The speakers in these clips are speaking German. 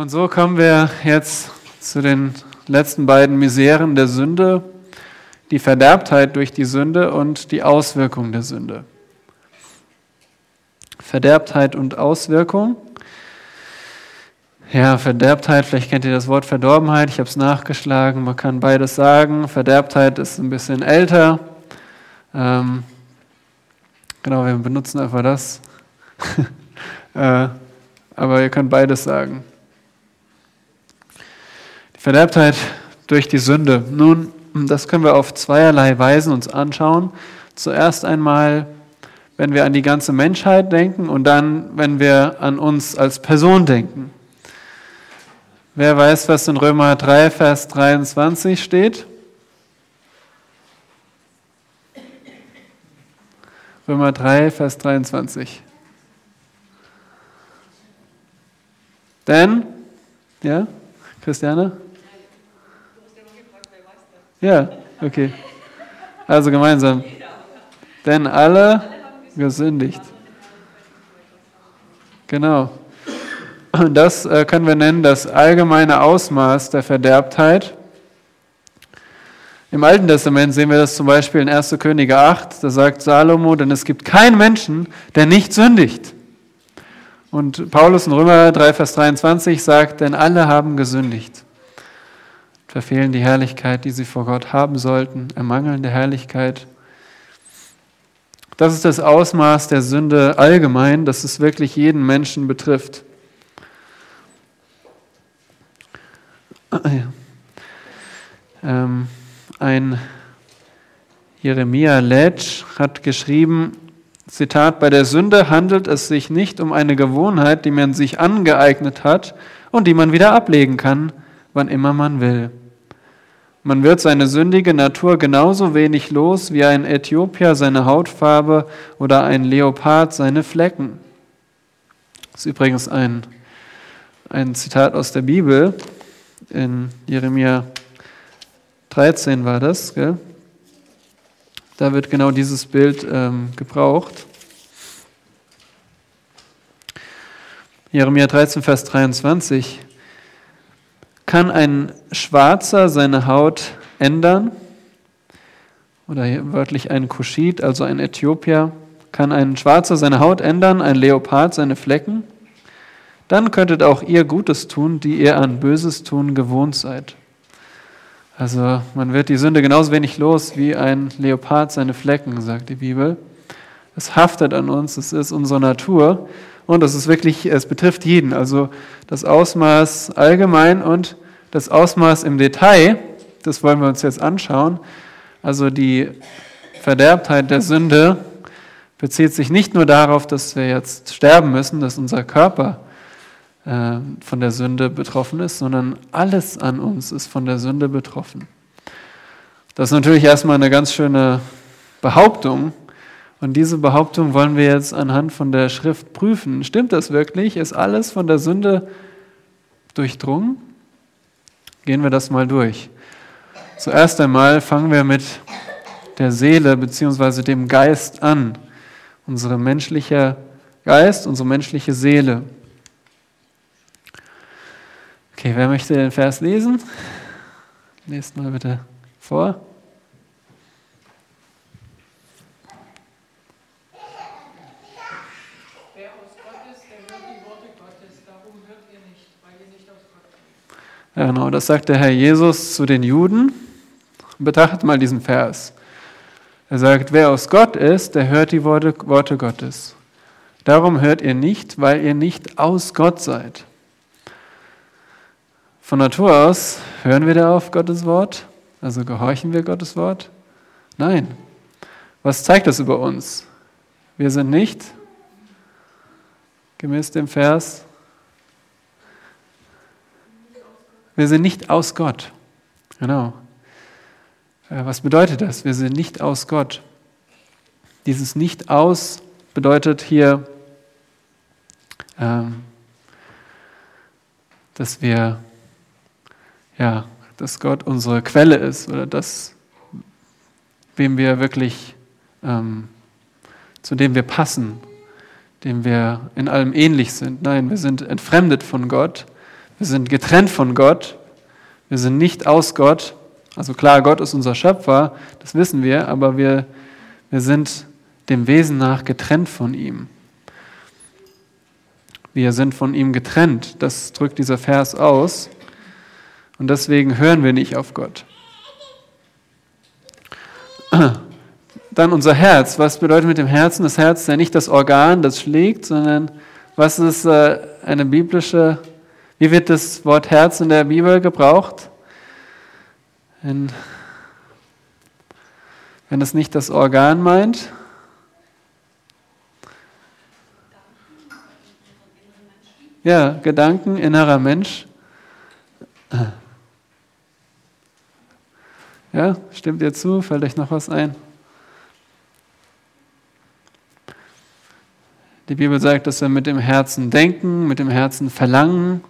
Und so kommen wir jetzt zu den letzten beiden Miseren der Sünde, die Verderbtheit durch die Sünde und die Auswirkung der Sünde. Verderbtheit und Auswirkung. Ja, Verderbtheit, vielleicht kennt ihr das Wort Verdorbenheit, ich habe es nachgeschlagen, man kann beides sagen. Verderbtheit ist ein bisschen älter. Ähm, genau, wir benutzen einfach das. äh, aber ihr könnt beides sagen. Verderbtheit durch die Sünde. Nun, das können wir auf zweierlei Weisen uns anschauen. Zuerst einmal, wenn wir an die ganze Menschheit denken und dann, wenn wir an uns als Person denken. Wer weiß, was in Römer 3, Vers 23 steht? Römer 3, Vers 23. Denn, ja, Christiane? Ja, okay. Also gemeinsam. Denn alle gesündigt. Genau. Und das äh, können wir nennen das allgemeine Ausmaß der Verderbtheit. Im Alten Testament sehen wir das zum Beispiel in 1. Könige 8, da sagt Salomo, denn es gibt keinen Menschen, der nicht sündigt. Und Paulus in Römer 3, Vers 23 sagt, denn alle haben gesündigt, verfehlen die Herrlichkeit, die sie vor Gott haben sollten, ermangeln der Herrlichkeit. Das ist das Ausmaß der Sünde allgemein, dass es wirklich jeden Menschen betrifft. Ähm, ein Jeremia Letsch hat geschrieben, Zitat, bei der Sünde handelt es sich nicht um eine Gewohnheit, die man sich angeeignet hat und die man wieder ablegen kann, wann immer man will. Man wird seine sündige Natur genauso wenig los wie ein Äthiopier seine Hautfarbe oder ein Leopard seine Flecken. Das ist übrigens ein, ein Zitat aus der Bibel in Jeremia 13 war das, gell? Da wird genau dieses Bild ähm, gebraucht. Jeremia 13, Vers 23. Kann ein Schwarzer seine Haut ändern? Oder wörtlich ein Kuschit, also ein Äthiopier. Kann ein Schwarzer seine Haut ändern, ein Leopard seine Flecken? Dann könntet auch ihr Gutes tun, die ihr an Böses tun gewohnt seid. Also man wird die Sünde genauso wenig los wie ein Leopard seine Flecken, sagt die Bibel. Es haftet an uns, es ist unsere Natur und es ist wirklich, es betrifft jeden. Also das Ausmaß allgemein und das Ausmaß im Detail, das wollen wir uns jetzt anschauen. Also die Verderbtheit der Sünde bezieht sich nicht nur darauf, dass wir jetzt sterben müssen, dass unser Körper äh, von der Sünde betroffen ist, sondern alles an uns ist von der Sünde betroffen. Das ist natürlich erstmal eine ganz schöne Behauptung. Und diese Behauptung wollen wir jetzt anhand von der Schrift prüfen. Stimmt das wirklich? Ist alles von der Sünde durchdrungen? Gehen wir das mal durch. Zuerst einmal fangen wir mit der Seele bzw. dem Geist an. Unsere menschliche Geist, unsere menschliche Seele. Okay, wer möchte den Vers lesen? Lest mal bitte vor. Wer aus Gott ist, der hört die Worte Gottes, darum hört ihr nicht, weil ihr nicht aus Gott kommt. Genau, das sagt der Herr Jesus zu den Juden. Betrachtet mal diesen Vers. Er sagt, wer aus Gott ist, der hört die Worte, Worte Gottes. Darum hört ihr nicht, weil ihr nicht aus Gott seid. Von Natur aus hören wir da auf Gottes Wort, also gehorchen wir Gottes Wort? Nein. Was zeigt das über uns? Wir sind nicht, gemäß dem Vers, wir sind nicht aus Gott. Genau. Äh, was bedeutet das? Wir sind nicht aus Gott. Dieses Nicht aus bedeutet hier, ähm, dass wir ja, dass Gott unsere Quelle ist oder das, wem wir wirklich, ähm, zu dem wir passen, dem wir in allem ähnlich sind. Nein, wir sind entfremdet von Gott. Wir sind getrennt von Gott. Wir sind nicht aus Gott. Also klar, Gott ist unser Schöpfer, das wissen wir, aber wir, wir sind dem Wesen nach getrennt von ihm. Wir sind von ihm getrennt. Das drückt dieser Vers aus. Und deswegen hören wir nicht auf Gott. Dann unser Herz. Was bedeutet mit dem Herzen? Das Herz ist ja nicht das Organ, das schlägt, sondern was ist äh, eine biblische, wie wird das Wort Herz in der Bibel gebraucht? Wenn, wenn es nicht das Organ meint. Ja, Gedanken, innerer Mensch. Ja, stimmt ihr zu? Fällt euch noch was ein? Die Bibel sagt, dass wir mit dem Herzen denken, mit dem Herzen verlangen.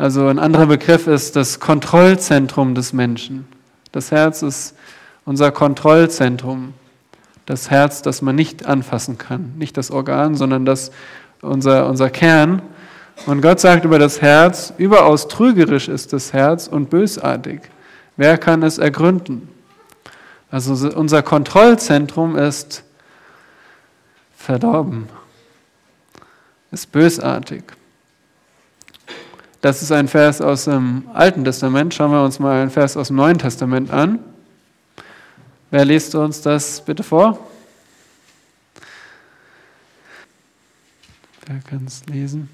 Also ein anderer Begriff ist das Kontrollzentrum des Menschen. Das Herz ist unser Kontrollzentrum. Das Herz, das man nicht anfassen kann. Nicht das Organ, sondern das, unser, unser Kern. Und Gott sagt über das Herz, überaus trügerisch ist das Herz und bösartig. Wer kann es ergründen? Also unser Kontrollzentrum ist verdorben, ist bösartig. Das ist ein Vers aus dem Alten Testament. Schauen wir uns mal einen Vers aus dem Neuen Testament an. Wer liest uns das bitte vor? Wer kann es lesen?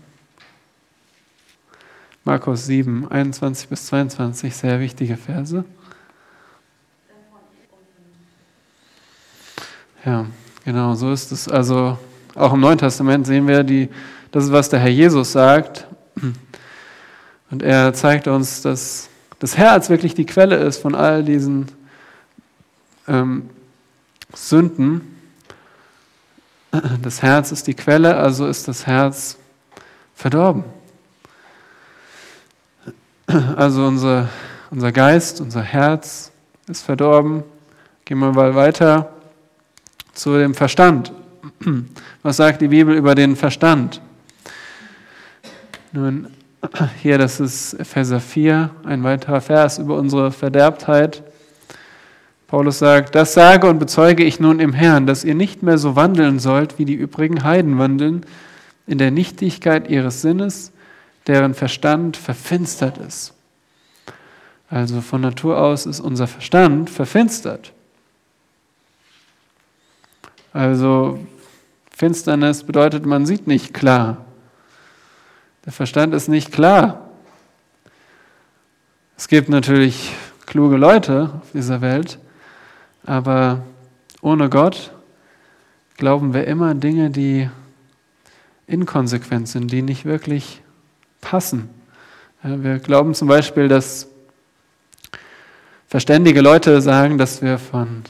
Markus 7, 21 bis 22, sehr wichtige Verse. Ja, genau, so ist es. Also auch im Neuen Testament sehen wir, die, das ist, was der Herr Jesus sagt. Und er zeigt uns, dass das Herz wirklich die Quelle ist von all diesen ähm, Sünden. Das Herz ist die Quelle, also ist das Herz verdorben. Also unser, unser Geist, unser Herz ist verdorben. Gehen wir mal weiter zu dem Verstand. Was sagt die Bibel über den Verstand? Nun, hier, das ist Epheser 4, ein weiterer Vers über unsere Verderbtheit. Paulus sagt, das sage und bezeuge ich nun im Herrn, dass ihr nicht mehr so wandeln sollt, wie die übrigen Heiden wandeln, in der Nichtigkeit ihres Sinnes, deren Verstand verfinstert ist. Also von Natur aus ist unser Verstand verfinstert. Also Finsternis bedeutet, man sieht nicht klar. Der Verstand ist nicht klar. Es gibt natürlich kluge Leute auf dieser Welt, aber ohne Gott glauben wir immer Dinge, die inkonsequent sind, die nicht wirklich passen. wir glauben zum Beispiel, dass verständige Leute sagen, dass wir von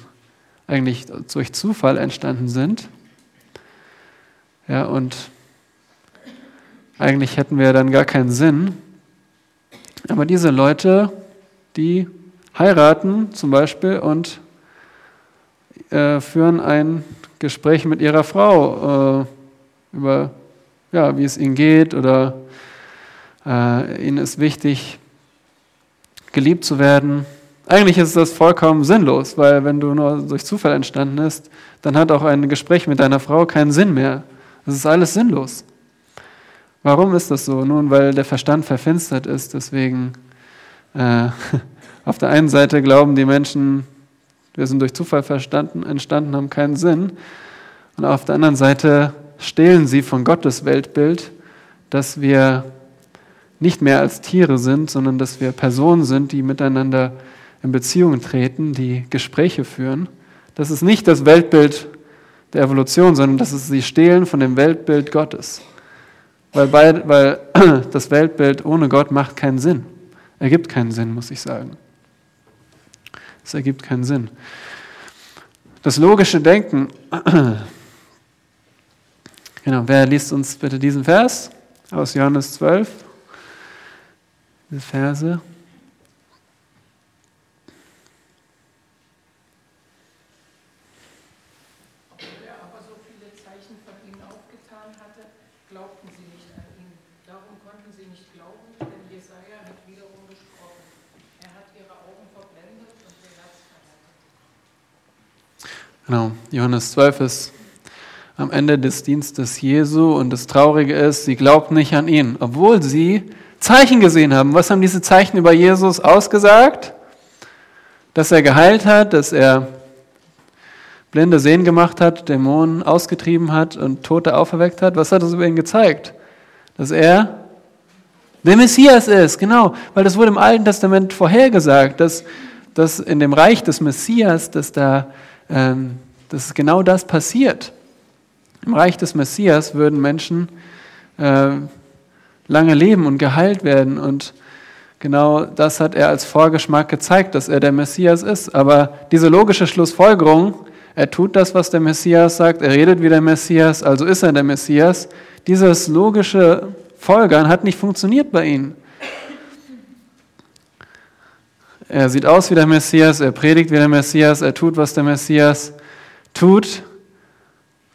eigentlich durch Zufall entstanden sind. Ja, und eigentlich hätten wir dann gar keinen Sinn. Aber diese Leute, die heiraten zum Beispiel und äh, führen ein Gespräch mit ihrer Frau äh, über, ja, wie es ihnen geht oder äh, ihnen ist wichtig, geliebt zu werden. Eigentlich ist das vollkommen sinnlos, weil wenn du nur durch Zufall entstanden bist, dann hat auch ein Gespräch mit deiner Frau keinen Sinn mehr. Das ist alles sinnlos. Warum ist das so? Nun, weil der Verstand verfinstert ist. Deswegen, äh, auf der einen Seite glauben die Menschen, wir sind durch Zufall verstanden, entstanden, haben keinen Sinn. Und auf der anderen Seite stehlen sie von Gottes Weltbild, dass wir nicht mehr als Tiere sind, sondern dass wir Personen sind, die miteinander in Beziehungen treten, die Gespräche führen. Das ist nicht das Weltbild der Evolution, sondern das ist sie stehlen von dem Weltbild Gottes. Weil, bei, weil das Weltbild ohne Gott macht keinen Sinn. Ergibt keinen Sinn, muss ich sagen. Es ergibt keinen Sinn. Das logische Denken. Genau, wer liest uns bitte diesen Vers aus Johannes 12? diese Verse. Obwohl er aber so viele Zeichen von ihnen aufgetan hatte, glaubten sie nicht an ihn. Darum konnten sie nicht glauben, denn Genau, Johannes 12 ist am Ende des Dienstes Jesu und das Traurige ist, sie glaubt nicht an ihn, obwohl sie Zeichen gesehen haben. Was haben diese Zeichen über Jesus ausgesagt? Dass er geheilt hat, dass er Blinde sehen gemacht hat, Dämonen ausgetrieben hat und Tote auferweckt hat. Was hat das über ihn gezeigt? Dass er der Messias ist, genau, weil das wurde im Alten Testament vorhergesagt, dass, dass in dem Reich des Messias, dass da ähm, dass genau das passiert. Im Reich des Messias würden Menschen äh, lange leben und geheilt werden. Und genau das hat er als Vorgeschmack gezeigt, dass er der Messias ist. Aber diese logische Schlussfolgerung, er tut das, was der Messias sagt, er redet wie der Messias, also ist er der Messias, dieses logische Folgern hat nicht funktioniert bei ihnen. Er sieht aus wie der Messias, er predigt wie der Messias, er tut, was der Messias tut.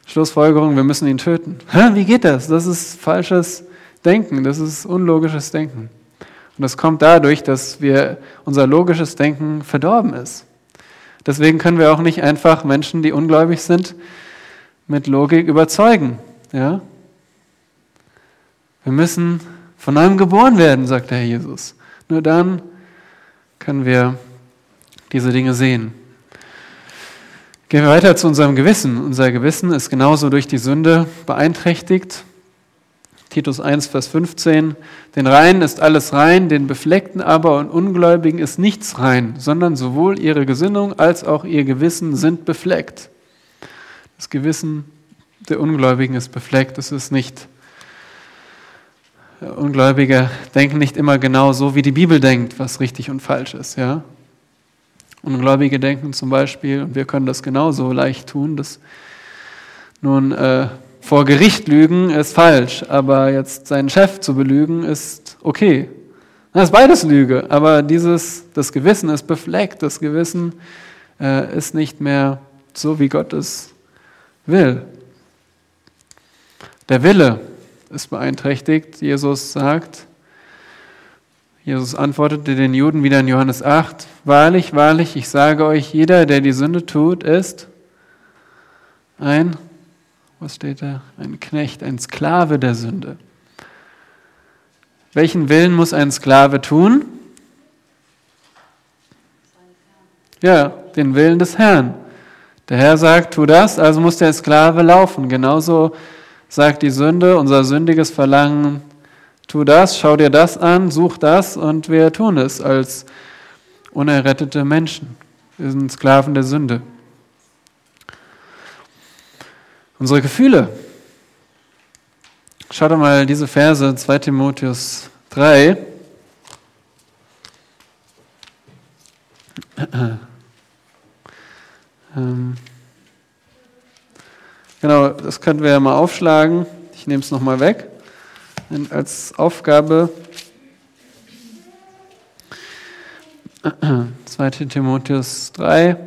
Schlussfolgerung, wir müssen ihn töten. Hä, wie geht das? Das ist falsches Denken, das ist unlogisches Denken. Und das kommt dadurch, dass wir, unser logisches Denken verdorben ist. Deswegen können wir auch nicht einfach Menschen, die ungläubig sind, mit Logik überzeugen. Ja? Wir müssen von neuem geboren werden, sagt der Herr Jesus. Nur dann können wir diese Dinge sehen. Gehen wir weiter zu unserem Gewissen. Unser Gewissen ist genauso durch die Sünde beeinträchtigt. Titus 1, Vers 15. Den Reinen ist alles rein, den Befleckten aber und Ungläubigen ist nichts rein, sondern sowohl ihre Gesinnung als auch ihr Gewissen sind befleckt. Das Gewissen der Ungläubigen ist befleckt. Es ist nicht Ungläubige denken nicht immer genau so, wie die Bibel denkt, was richtig und falsch ist. Ja? Ungläubige denken zum Beispiel, und wir können das genauso leicht tun, dass nun äh, vor Gericht lügen ist falsch, aber jetzt seinen Chef zu belügen ist okay. Das ist beides Lüge, aber dieses, das Gewissen ist befleckt, das Gewissen äh, ist nicht mehr so, wie Gott es will. Der Wille ist beeinträchtigt. Jesus sagt, Jesus antwortete den Juden wieder in Johannes 8, Wahrlich, wahrlich, ich sage euch, jeder, der die Sünde tut, ist ein, was steht da? Ein Knecht, ein Sklave der Sünde. Welchen Willen muss ein Sklave tun? Ja, den Willen des Herrn. Der Herr sagt, tu das, also muss der Sklave laufen. Genauso sagt die Sünde, unser sündiges Verlangen, tu das, schau dir das an, such das und wir tun es als unerrettete Menschen. Wir sind Sklaven der Sünde. Unsere Gefühle. Schaut mal diese Verse 2 Timotheus 3. Ähm, genau, das könnten wir ja mal aufschlagen. Ich nehme es nochmal weg als Aufgabe 2. Timotheus 3,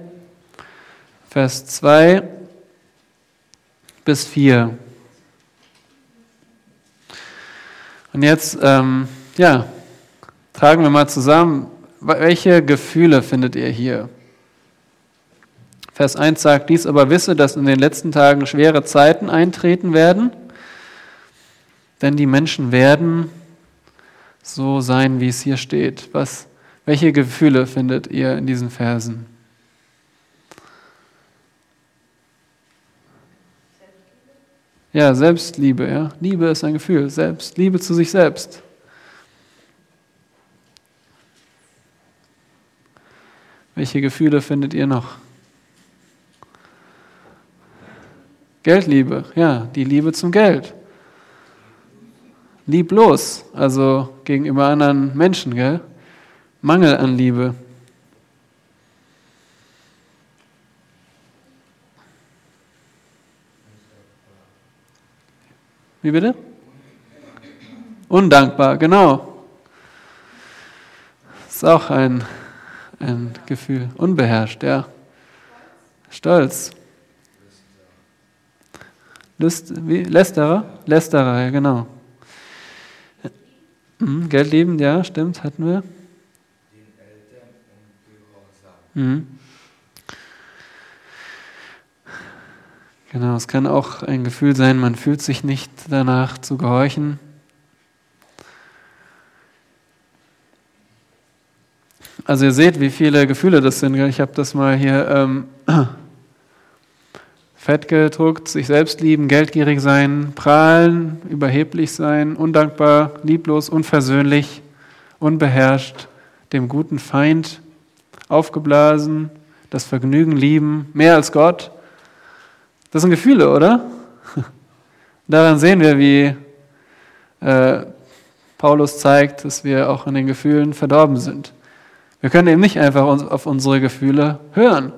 Vers 2 bis 4. Und jetzt, ähm, ja, tragen wir mal zusammen, welche Gefühle findet ihr hier? Vers 1 sagt dies, aber wisse, dass in den letzten Tagen schwere Zeiten eintreten werden denn die Menschen werden so sein, wie es hier steht. Was, welche Gefühle findet ihr in diesen Versen? Ja, Selbstliebe, ja. Liebe ist ein Gefühl, selbst, Liebe zu sich selbst. Welche Gefühle findet ihr noch? Geldliebe, ja, die Liebe zum Geld lieblos, also gegenüber anderen Menschen, gell? Mangel an Liebe. Wie bitte? Undankbar, genau. Ist auch ein, ein Gefühl. Unbeherrscht, ja. Stolz. Lüst, wie? Lästerer? Lästerer, ja, genau. Mhm, Geld lieben, ja, stimmt, hatten wir. Mhm. Genau, es kann auch ein Gefühl sein, man fühlt sich nicht danach zu gehorchen. Also ihr seht, wie viele Gefühle das sind. Ich habe das mal hier ähm, fett gedruckt. Sich selbst lieben, geldgierig sein, prahlen, überheblich sein, undankbar, lieblos, unversöhnlich, unbeherrscht, dem guten Feind aufgeblasen, das Vergnügen lieben, mehr als Gott. Das sind Gefühle, oder? Daran sehen wir, wie äh, Paulus zeigt, dass wir auch in den Gefühlen verdorben sind. Wir können eben nicht einfach auf unsere Gefühle hören.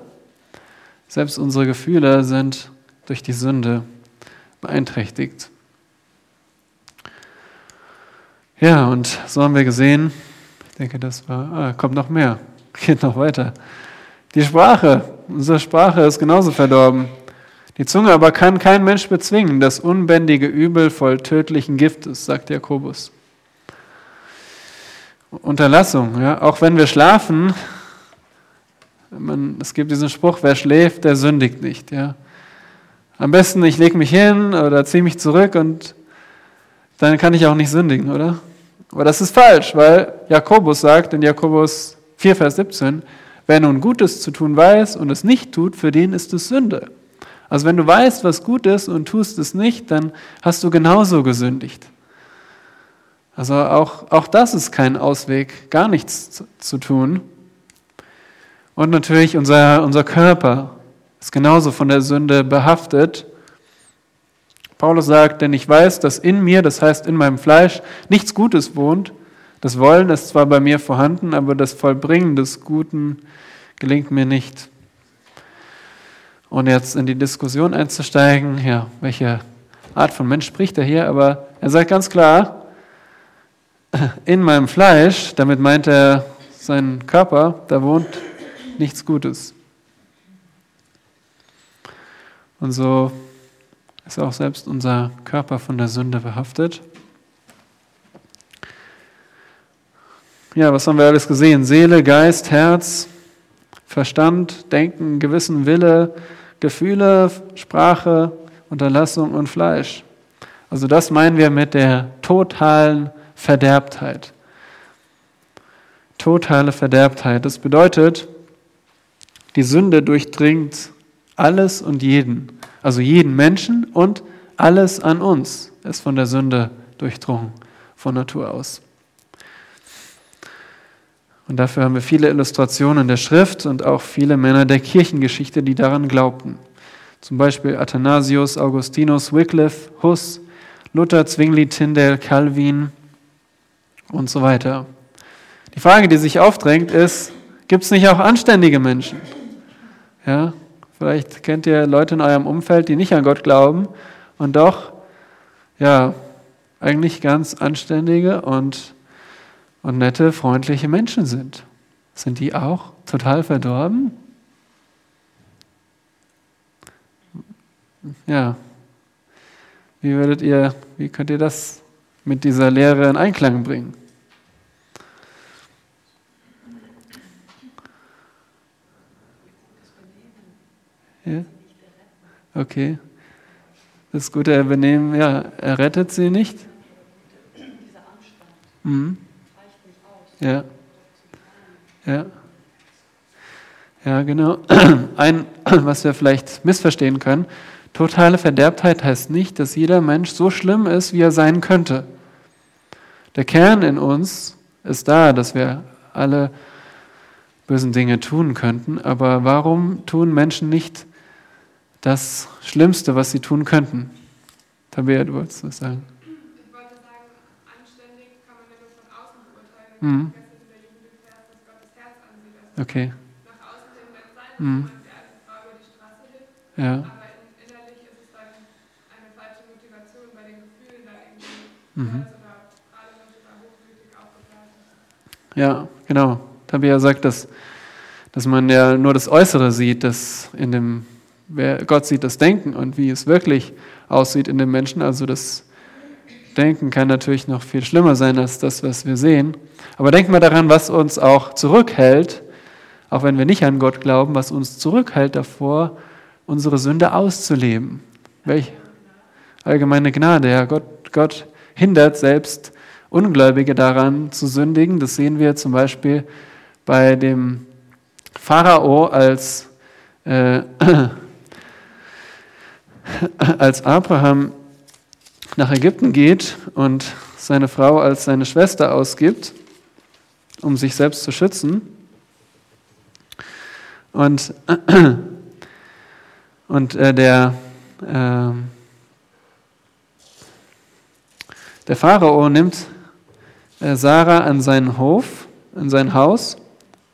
Selbst unsere Gefühle sind durch die Sünde beeinträchtigt. Ja, und so haben wir gesehen, ich denke, das war, ah, kommt noch mehr, geht noch weiter. Die Sprache, unsere Sprache ist genauso verdorben. Die Zunge aber kann kein Mensch bezwingen, das unbändige Übel voll tödlichen Giftes, sagt Jakobus. Unterlassung. Ja? Auch wenn wir schlafen, man, es gibt diesen Spruch, wer schläft, der sündigt nicht. Ja? Am besten, ich lege mich hin oder ziehe mich zurück und dann kann ich auch nicht sündigen, oder? Aber das ist falsch, weil Jakobus sagt in Jakobus 4, Vers 17, wer nun Gutes zu tun weiß und es nicht tut, für den ist es Sünde. Also wenn du weißt, was gut ist und tust es nicht, dann hast du genauso gesündigt. Also auch, auch das ist kein Ausweg, gar nichts zu, zu tun. Und natürlich unser, unser Körper ist genauso von der Sünde behaftet. Paulus sagt, denn ich weiß, dass in mir, das heißt in meinem Fleisch, nichts Gutes wohnt. Das Wollen ist zwar bei mir vorhanden, aber das Vollbringen des Guten gelingt mir nicht. Und jetzt in die Diskussion einzusteigen, ja, welche Art von Mensch spricht er hier, aber er sagt ganz klar, in meinem Fleisch, damit meint er seinen Körper, da wohnt nichts Gutes. Und so ist auch selbst unser Körper von der Sünde behaftet. Ja, was haben wir alles gesehen? Seele, Geist, Herz, Verstand, Denken, Gewissen, Wille, Gefühle, Sprache, Unterlassung und Fleisch. Also das meinen wir mit der totalen Verderbtheit. Totale Verderbtheit. Das bedeutet, die Sünde durchdringt alles und jeden. Also jeden Menschen und alles an uns ist von der Sünde durchdrungen, von Natur aus. Und dafür haben wir viele Illustrationen der Schrift und auch viele Männer der Kirchengeschichte, die daran glaubten. Zum Beispiel Athanasius, Augustinus, Wycliffe, Huss, Luther, Zwingli, Tyndale, Calvin, und so weiter. Die Frage, die sich aufdrängt, ist, gibt es nicht auch anständige Menschen? Ja, vielleicht kennt ihr Leute in eurem Umfeld, die nicht an Gott glauben und doch, ja, eigentlich ganz anständige und, und nette, freundliche Menschen sind. Sind die auch total verdorben? Ja. Wie würdet ihr, wie könnt ihr das mit dieser Lehre in Einklang bringen. Ja? Okay. Das gute Benehmen, ja, er rettet sie nicht. Mhm. Ja. Ja. Ja, genau. Ein, was wir vielleicht missverstehen können, totale Verderbtheit heißt nicht, dass jeder Mensch so schlimm ist, wie er sein könnte. Der Kern in uns ist da, dass wir alle bösen Dinge tun könnten, aber warum tun Menschen nicht das Schlimmste, was sie tun könnten? Tabea, du wolltest was sagen. Ich wollte sagen, anständig kann man ja nur von außen beurteilen. Mhm. Okay. Nach außen hin, wenn es sein mhm. der eine Frau über die Straße hilft, ja. aber innerlich ist es dann eine falsche Motivation bei den Gefühlen da irgendwie. Mhm. Ja, genau. Tabea sagt, dass, dass man ja nur das Äußere sieht, dass in dem, Gott sieht das Denken und wie es wirklich aussieht in dem Menschen. Also das Denken kann natürlich noch viel schlimmer sein als das, was wir sehen. Aber denken wir daran, was uns auch zurückhält, auch wenn wir nicht an Gott glauben, was uns zurückhält davor, unsere Sünde auszuleben. Welch? Allgemeine Gnade, ja. Gott, Gott hindert selbst Ungläubige daran zu sündigen. Das sehen wir zum Beispiel bei dem Pharao, als, äh, als Abraham nach Ägypten geht und seine Frau als seine Schwester ausgibt, um sich selbst zu schützen. Und, und äh, der, äh, der Pharao nimmt äh, Sarah an seinen Hof, in sein Haus,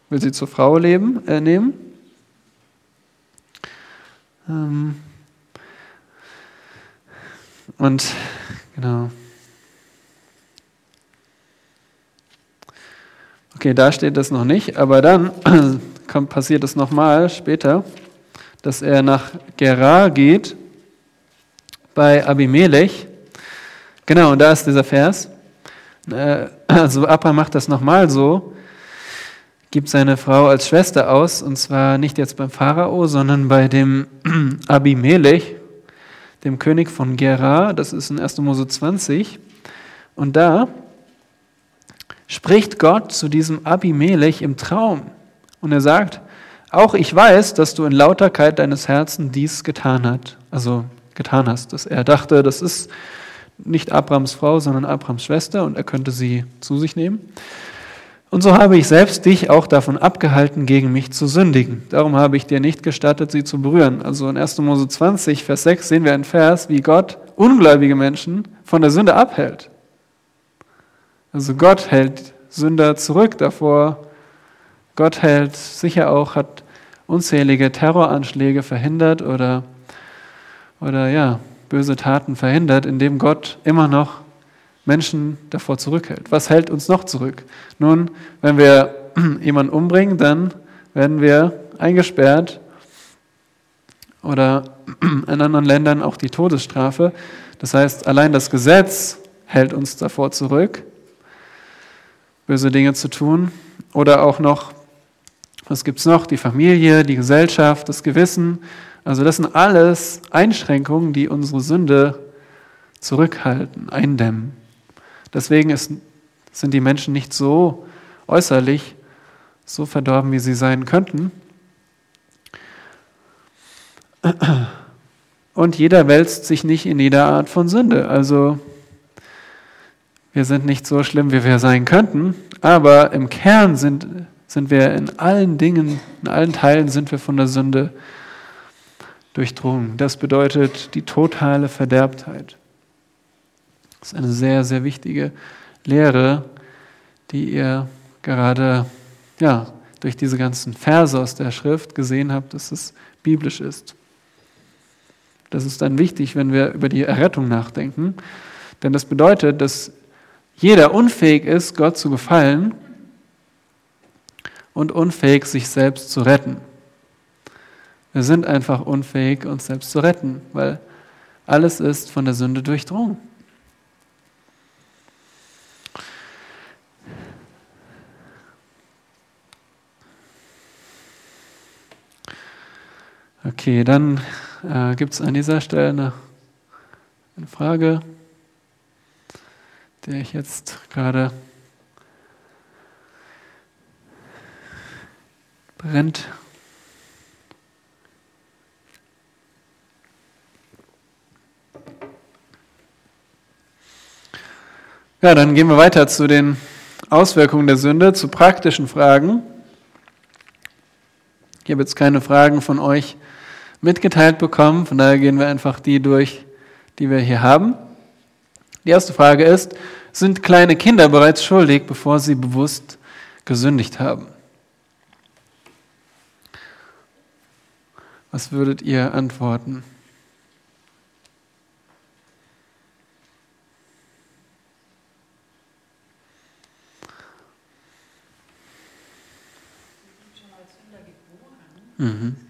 will sie zur Frau leben, äh, nehmen. Ähm, und genau. Okay, da steht das noch nicht, aber dann kommt, passiert es nochmal später, dass er nach Gerar geht bei Abimelech. Genau, und da ist dieser Vers. Äh, also Abraham macht das nochmal so, gibt seine Frau als Schwester aus, und zwar nicht jetzt beim Pharao, sondern bei dem Abimelech, dem König von Gerar, das ist in 1. Mose 20. Und da spricht Gott zu diesem Abimelech im Traum. Und er sagt, auch ich weiß, dass du in Lauterkeit deines Herzens dies getan hast. Also getan hast. Dass er dachte, das ist nicht Abrams Frau, sondern Abrams Schwester und er könnte sie zu sich nehmen. Und so habe ich selbst dich auch davon abgehalten, gegen mich zu sündigen. Darum habe ich dir nicht gestattet, sie zu berühren. Also in 1. Mose 20, Vers 6 sehen wir einen Vers, wie Gott ungläubige Menschen von der Sünde abhält. Also Gott hält Sünder zurück davor. Gott hält sicher auch, hat unzählige Terroranschläge verhindert oder, oder ja, böse Taten verhindert, indem Gott immer noch Menschen davor zurückhält. Was hält uns noch zurück? Nun, wenn wir jemanden umbringen, dann werden wir eingesperrt oder in anderen Ländern auch die Todesstrafe. Das heißt, allein das Gesetz hält uns davor zurück, böse Dinge zu tun. Oder auch noch, was gibt es noch? Die Familie, die Gesellschaft, das Gewissen. Also das sind alles Einschränkungen, die unsere Sünde zurückhalten, eindämmen. Deswegen ist, sind die Menschen nicht so äußerlich so verdorben, wie sie sein könnten. Und jeder wälzt sich nicht in jeder Art von Sünde. Also wir sind nicht so schlimm, wie wir sein könnten, aber im Kern sind, sind wir in allen Dingen, in allen Teilen sind wir von der Sünde durchdrungen. Das bedeutet die totale Verderbtheit. Das ist eine sehr, sehr wichtige Lehre, die ihr gerade ja, durch diese ganzen Verse aus der Schrift gesehen habt, dass es biblisch ist. Das ist dann wichtig, wenn wir über die Errettung nachdenken, denn das bedeutet, dass jeder unfähig ist, Gott zu gefallen und unfähig, sich selbst zu retten. Wir sind einfach unfähig, uns selbst zu retten, weil alles ist von der Sünde durchdrungen. Okay, dann äh, gibt es an dieser Stelle eine, eine Frage, der ich jetzt gerade brennt. Ja, dann gehen wir weiter zu den Auswirkungen der Sünde, zu praktischen Fragen. Ich habe jetzt keine Fragen von euch mitgeteilt bekommen, von daher gehen wir einfach die durch, die wir hier haben. Die erste Frage ist, sind kleine Kinder bereits schuldig, bevor sie bewusst gesündigt haben? Was würdet ihr antworten? Mhm.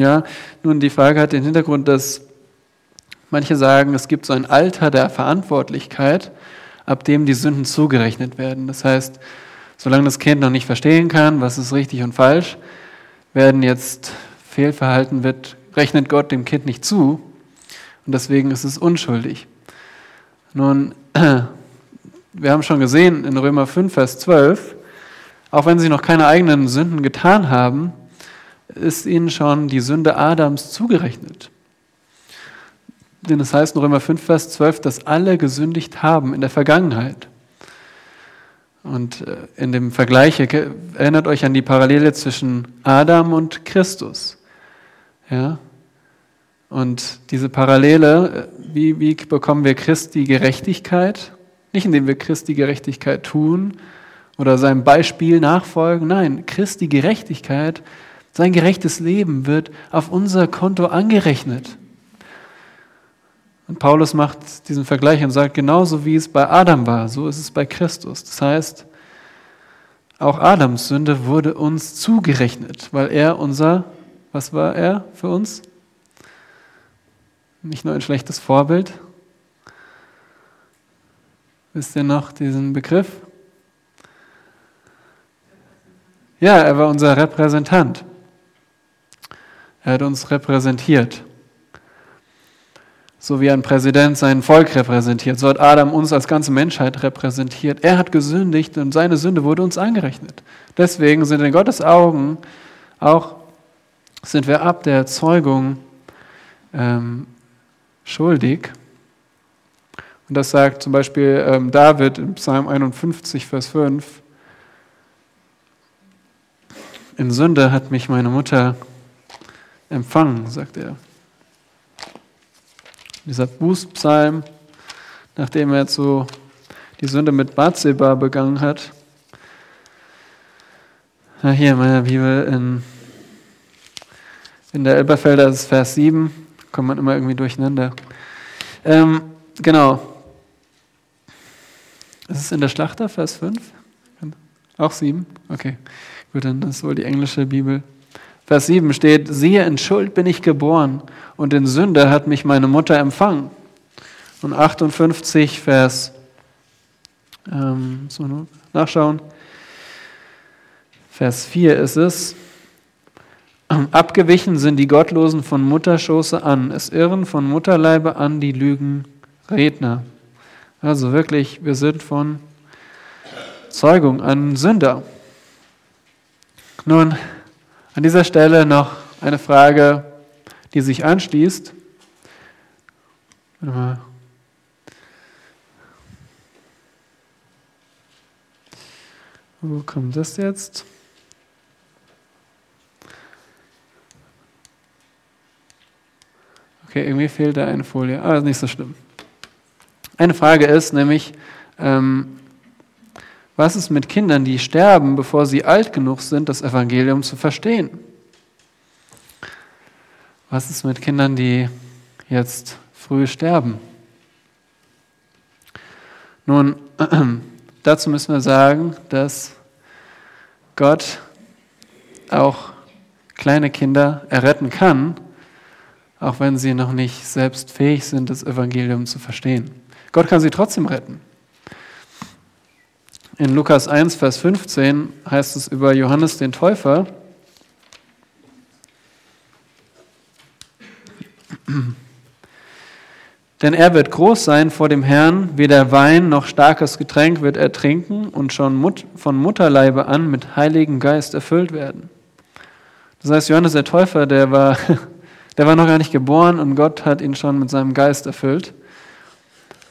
Ja, nun die Frage hat den Hintergrund, dass manche sagen, es gibt so ein Alter der Verantwortlichkeit, ab dem die Sünden zugerechnet werden. Das heißt, solange das Kind noch nicht verstehen kann, was ist richtig und falsch, werden jetzt Fehlverhalten wird, rechnet Gott dem Kind nicht zu und deswegen ist es unschuldig. Nun, wir haben schon gesehen in Römer 5, Vers 12, auch wenn sie noch keine eigenen Sünden getan haben, ist ihnen schon die Sünde Adams zugerechnet. Denn es heißt in Römer 5, Vers 12, dass alle gesündigt haben in der Vergangenheit. Und äh, in dem Vergleich erinnert euch an die Parallele zwischen Adam und Christus. Ja? Und diese Parallele, äh, wie, wie bekommen wir Christi Gerechtigkeit? Nicht indem wir Christi Gerechtigkeit tun oder seinem Beispiel nachfolgen. Nein, Christi Gerechtigkeit, sein gerechtes Leben wird auf unser Konto angerechnet. Und Paulus macht diesen Vergleich und sagt, genauso wie es bei Adam war, so ist es bei Christus. Das heißt, auch Adams Sünde wurde uns zugerechnet, weil er unser, was war er für uns? Nicht nur ein schlechtes Vorbild. Wisst ihr noch diesen Begriff? Ja, er war unser Repräsentant. Er hat uns repräsentiert. So wie ein Präsident sein Volk repräsentiert, so hat Adam uns als ganze Menschheit repräsentiert. Er hat gesündigt und seine Sünde wurde uns angerechnet. Deswegen sind in Gottes Augen auch, sind wir ab der Zeugung ähm, schuldig. Und das sagt zum Beispiel ähm, David in Psalm 51, Vers 5. In Sünde hat mich meine Mutter empfangen, sagt er. Dieser Bußpsalm, nachdem er so die Sünde mit Bathseba begangen hat. Ja, hier in meiner Bibel in, in der Elberfelder ist Vers 7, kommt man immer irgendwie durcheinander. Ähm, genau. Ist es in der Schlachter, Vers 5? Auch 7? Okay, gut, dann ist wohl die englische Bibel. Vers 7 steht, siehe, in Schuld bin ich geboren und in Sünde hat mich meine Mutter empfangen. Und 58, Vers, ähm, so nachschauen, Vers 4 ist es, abgewichen sind die Gottlosen von Mutterschoße an, es irren von Mutterleibe an die Lügenredner. Also wirklich, wir sind von Zeugung an Sünder. Nun, an dieser Stelle noch eine Frage, die sich anschließt. Wo kommt das jetzt? Okay, irgendwie fehlt da eine Folie. Ah, ist nicht so schlimm. Eine Frage ist nämlich, ähm, was ist mit Kindern, die sterben, bevor sie alt genug sind, das Evangelium zu verstehen? Was ist mit Kindern, die jetzt früh sterben? Nun, dazu müssen wir sagen, dass Gott auch kleine Kinder erretten kann, auch wenn sie noch nicht selbst fähig sind, das Evangelium zu verstehen. Gott kann sie trotzdem retten. In Lukas 1, Vers 15 heißt es über Johannes den Täufer, Denn er wird groß sein vor dem Herrn, weder Wein noch starkes Getränk wird er trinken und schon von Mutterleibe an mit Heiligen Geist erfüllt werden. Das heißt, Johannes der Täufer, der war, der war noch gar nicht geboren und Gott hat ihn schon mit seinem Geist erfüllt.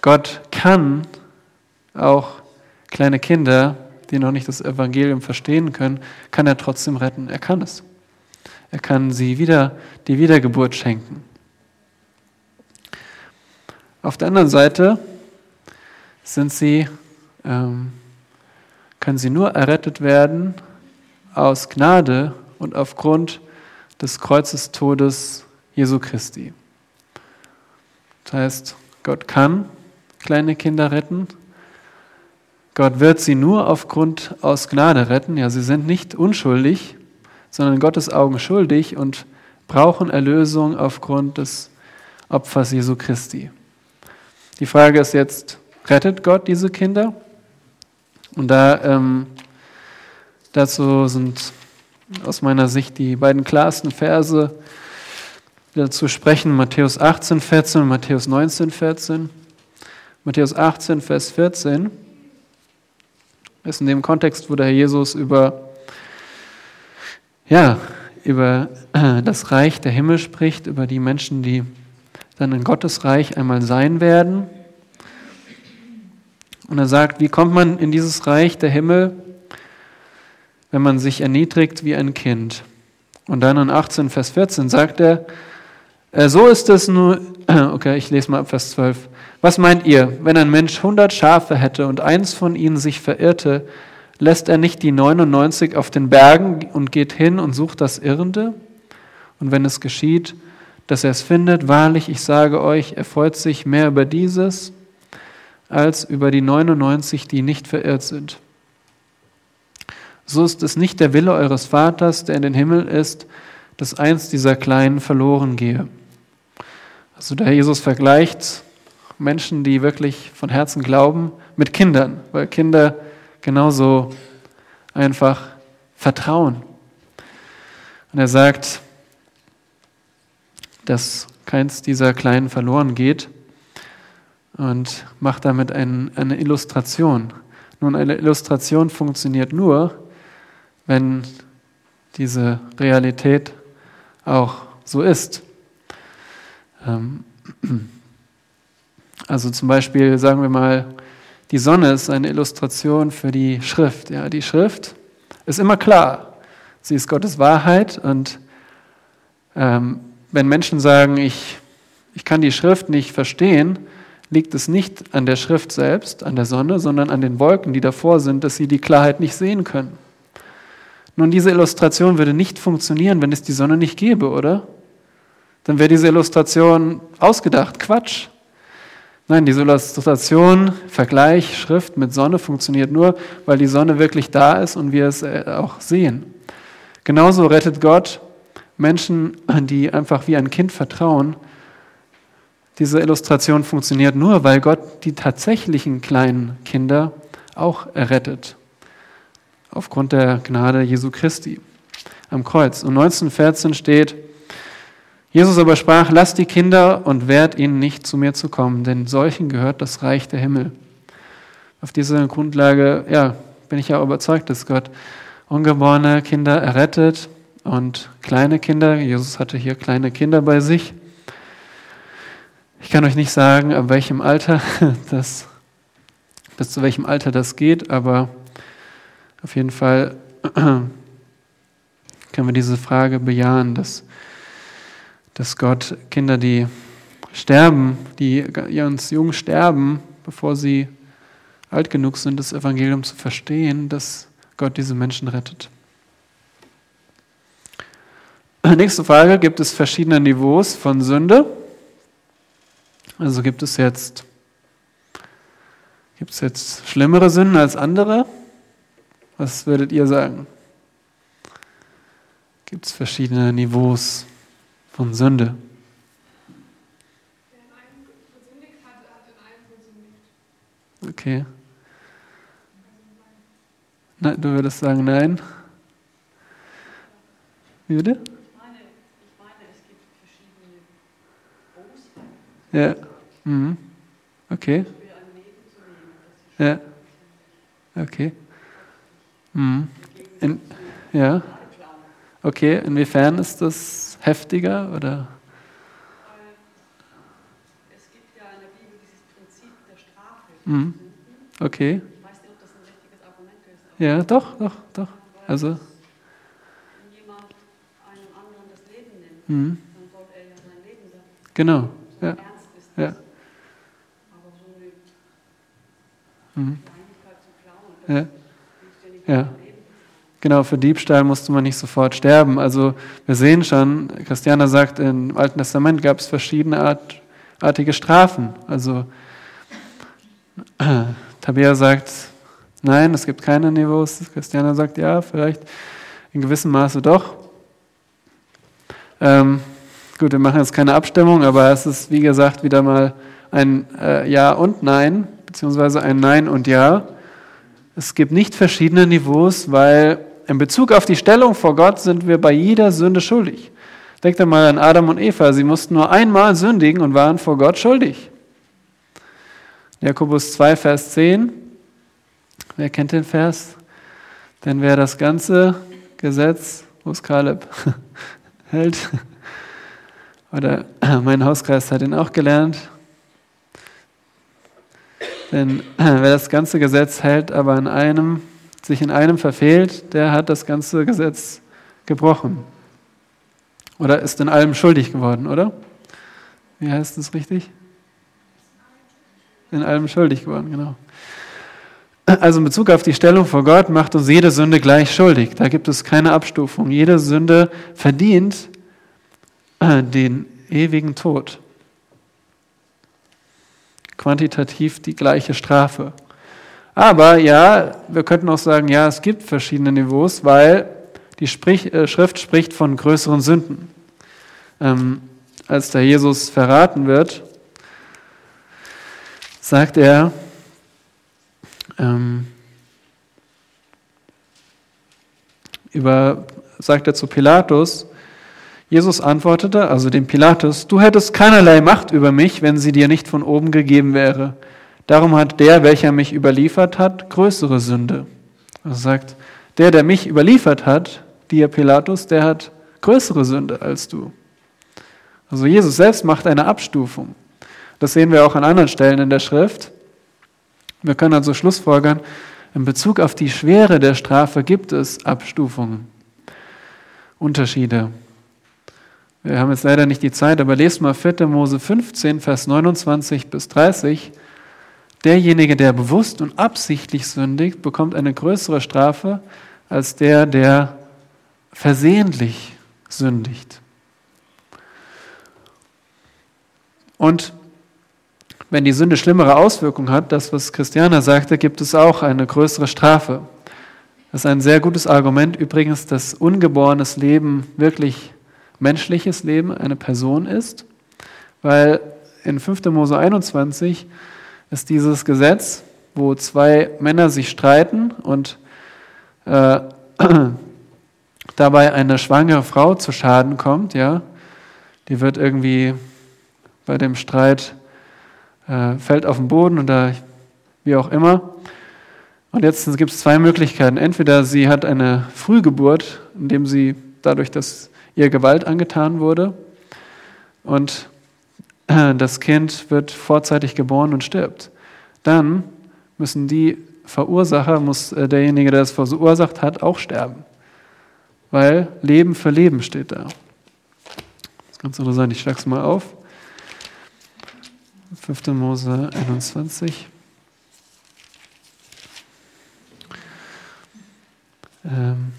Gott kann auch kleine Kinder, die noch nicht das Evangelium verstehen können, kann er trotzdem retten. Er kann es. Er kann sie wieder die Wiedergeburt schenken. Auf der anderen Seite sind sie, ähm, können sie nur errettet werden aus Gnade und aufgrund des Kreuzestodes Jesu Christi. Das heißt, Gott kann kleine Kinder retten, Gott wird sie nur aufgrund aus Gnade retten. Ja, sie sind nicht unschuldig, sondern in Gottes Augen schuldig und brauchen Erlösung aufgrund des Opfers Jesu Christi. Die Frage ist jetzt, rettet Gott diese Kinder? Und da, ähm, dazu sind aus meiner Sicht die beiden klarsten Verse dazu sprechen, Matthäus 18, 14 und Matthäus 19, 14. Matthäus 18, Vers 14 ist in dem Kontext, wo der Herr Jesus über, ja, über das Reich der Himmel spricht, über die Menschen, die dann in Gottes Reich einmal sein werden. Und er sagt, wie kommt man in dieses Reich der Himmel, wenn man sich erniedrigt wie ein Kind? Und dann in 18, Vers 14 sagt er, äh, so ist es nur, okay, ich lese mal ab Vers 12. Was meint ihr, wenn ein Mensch hundert Schafe hätte und eins von ihnen sich verirrte, lässt er nicht die 99 auf den Bergen und geht hin und sucht das Irrende? Und wenn es geschieht, dass er es findet, wahrlich, ich sage euch, er freut sich mehr über dieses als über die 99, die nicht verirrt sind. So ist es nicht der Wille eures Vaters, der in den Himmel ist, dass eins dieser Kleinen verloren gehe. Also der Jesus vergleicht Menschen, die wirklich von Herzen glauben, mit Kindern, weil Kinder genauso einfach vertrauen. Und er sagt, dass keins dieser Kleinen verloren geht und macht damit ein, eine Illustration. Nun, eine Illustration funktioniert nur, wenn diese Realität auch so ist. Ähm, also zum Beispiel sagen wir mal, die Sonne ist eine Illustration für die Schrift. Ja, die Schrift ist immer klar. Sie ist Gottes Wahrheit und ähm, wenn Menschen sagen, ich, ich kann die Schrift nicht verstehen, liegt es nicht an der Schrift selbst, an der Sonne, sondern an den Wolken, die davor sind, dass sie die Klarheit nicht sehen können. Nun, diese Illustration würde nicht funktionieren, wenn es die Sonne nicht gäbe, oder? Dann wäre diese Illustration ausgedacht, Quatsch. Nein, diese Illustration, Vergleich, Schrift mit Sonne funktioniert nur, weil die Sonne wirklich da ist und wir es äh, auch sehen. Genauso rettet Gott Menschen, die einfach wie ein Kind vertrauen. Diese Illustration funktioniert nur, weil Gott die tatsächlichen kleinen Kinder auch errettet. Aufgrund der Gnade Jesu Christi am Kreuz. Und 1914 steht, Jesus aber sprach, lasst die Kinder und wehrt ihnen nicht zu mir zu kommen, denn solchen gehört das Reich der Himmel. Auf dieser Grundlage, ja, bin ich ja überzeugt, dass Gott ungeborene Kinder errettet und kleine Kinder. Jesus hatte hier kleine Kinder bei sich. Ich kann euch nicht sagen, ab welchem Alter das, bis zu welchem Alter das geht, aber auf jeden Fall können wir diese Frage bejahen, dass dass Gott Kinder, die sterben, die ganz jung sterben, bevor sie alt genug sind, das Evangelium zu verstehen, dass Gott diese Menschen rettet. Nächste Frage, gibt es verschiedene Niveaus von Sünde? Also gibt es jetzt, gibt es jetzt schlimmere Sünden als andere? Was würdet ihr sagen? Gibt es verschiedene Niveaus? Von Sünde. Okay. Nein, du würdest sagen nein. Wie bitte? Ja. Mhm. Okay. Ja. Okay. Mhm. In, ja. Okay, inwiefern ist das heftiger oder? Es gibt ja in der Bibel dieses Prinzip der Strafe. Mhm. Okay. Ich weiß nicht, ob das ein richtiges Argument ist. Ja, doch, doch, doch. Also. Wenn jemand einem anderen das Leben nimmt, mhm. dann soll er ja sein Leben lassen. Genau. So ja. Ernst ist das. Ja. Aber so eine mhm. Kleinigkeit zu klauen, das ja. ja nicht ja. Genau, für Diebstahl musste man nicht sofort sterben. Also wir sehen schon, Christiana sagt, im Alten Testament gab es verschiedene Art, artige Strafen. Also Tabea sagt, nein, es gibt keine Niveaus. Christiana sagt, ja, vielleicht in gewissem Maße doch. Ähm, gut, wir machen jetzt keine Abstimmung, aber es ist, wie gesagt, wieder mal ein äh, Ja und Nein, beziehungsweise ein Nein und Ja. Es gibt nicht verschiedene Niveaus, weil in Bezug auf die Stellung vor Gott sind wir bei jeder Sünde schuldig. Denkt mal an Adam und Eva. Sie mussten nur einmal sündigen und waren vor Gott schuldig. Jakobus 2, Vers 10. Wer kennt den Vers? Denn wer das ganze Gesetz, wo ist Kaleb, hält, oder mein Hauskreis hat ihn auch gelernt, denn wer das ganze Gesetz hält, aber in einem, sich in einem verfehlt, der hat das ganze Gesetz gebrochen. Oder ist in allem schuldig geworden, oder? Wie heißt es richtig? In allem schuldig geworden, genau. Also in Bezug auf die Stellung vor Gott macht uns jede Sünde gleich schuldig. Da gibt es keine Abstufung. Jede Sünde verdient äh, den ewigen Tod. Quantitativ die gleiche Strafe. Aber ja, wir könnten auch sagen, ja, es gibt verschiedene Niveaus, weil die Sprich, äh, Schrift spricht von größeren Sünden. Ähm, als der Jesus verraten wird, sagt er, ähm, über, sagt er zu Pilatus, Jesus antwortete, also dem Pilatus, du hättest keinerlei Macht über mich, wenn sie dir nicht von oben gegeben wäre. Darum hat der, welcher mich überliefert hat, größere Sünde. Also sagt, der, der mich überliefert hat, dir Pilatus, der hat größere Sünde als du. Also Jesus selbst macht eine Abstufung. Das sehen wir auch an anderen Stellen in der Schrift. Wir können also schlussfolgern, in Bezug auf die Schwere der Strafe gibt es Abstufungen, Unterschiede. Wir haben jetzt leider nicht die Zeit, aber lest mal 4. Mose 15, Vers 29 bis 30. Derjenige, der bewusst und absichtlich sündigt, bekommt eine größere Strafe als der, der versehentlich sündigt. Und wenn die Sünde schlimmere Auswirkungen hat, das, was Christiana sagte, gibt es auch eine größere Strafe. Das ist ein sehr gutes Argument übrigens, dass ungeborenes Leben wirklich menschliches Leben, eine Person ist, weil in 5. Mose 21 ist dieses Gesetz, wo zwei Männer sich streiten und äh, dabei eine schwangere Frau zu Schaden kommt, ja, die wird irgendwie bei dem Streit, äh, fällt auf den Boden oder wie auch immer. Und jetzt gibt es zwei Möglichkeiten. Entweder sie hat eine Frühgeburt, indem sie dadurch, dass ihr Gewalt angetan wurde, und das Kind wird vorzeitig geboren und stirbt. Dann müssen die Verursacher, muss äh, derjenige, der es verursacht hat, auch sterben weil Leben für Leben steht da. Das ist ganz interessant, ich schlage es mal auf. 5. Mose 21. Ähm,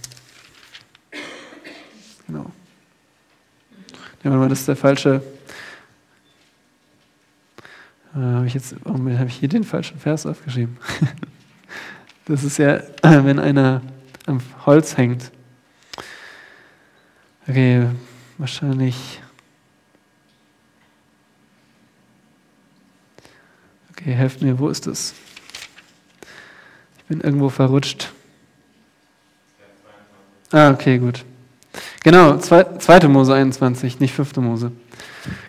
genau. Ja, mal, das ist der falsche. Äh, habe ich jetzt, warum habe ich hier den falschen Vers aufgeschrieben? das ist ja, wenn einer am Holz hängt Okay, wahrscheinlich. Okay, helft mir, wo ist es? Ich bin irgendwo verrutscht. Ah, okay, gut. Genau, 2. Mose 21, nicht 5. Mose.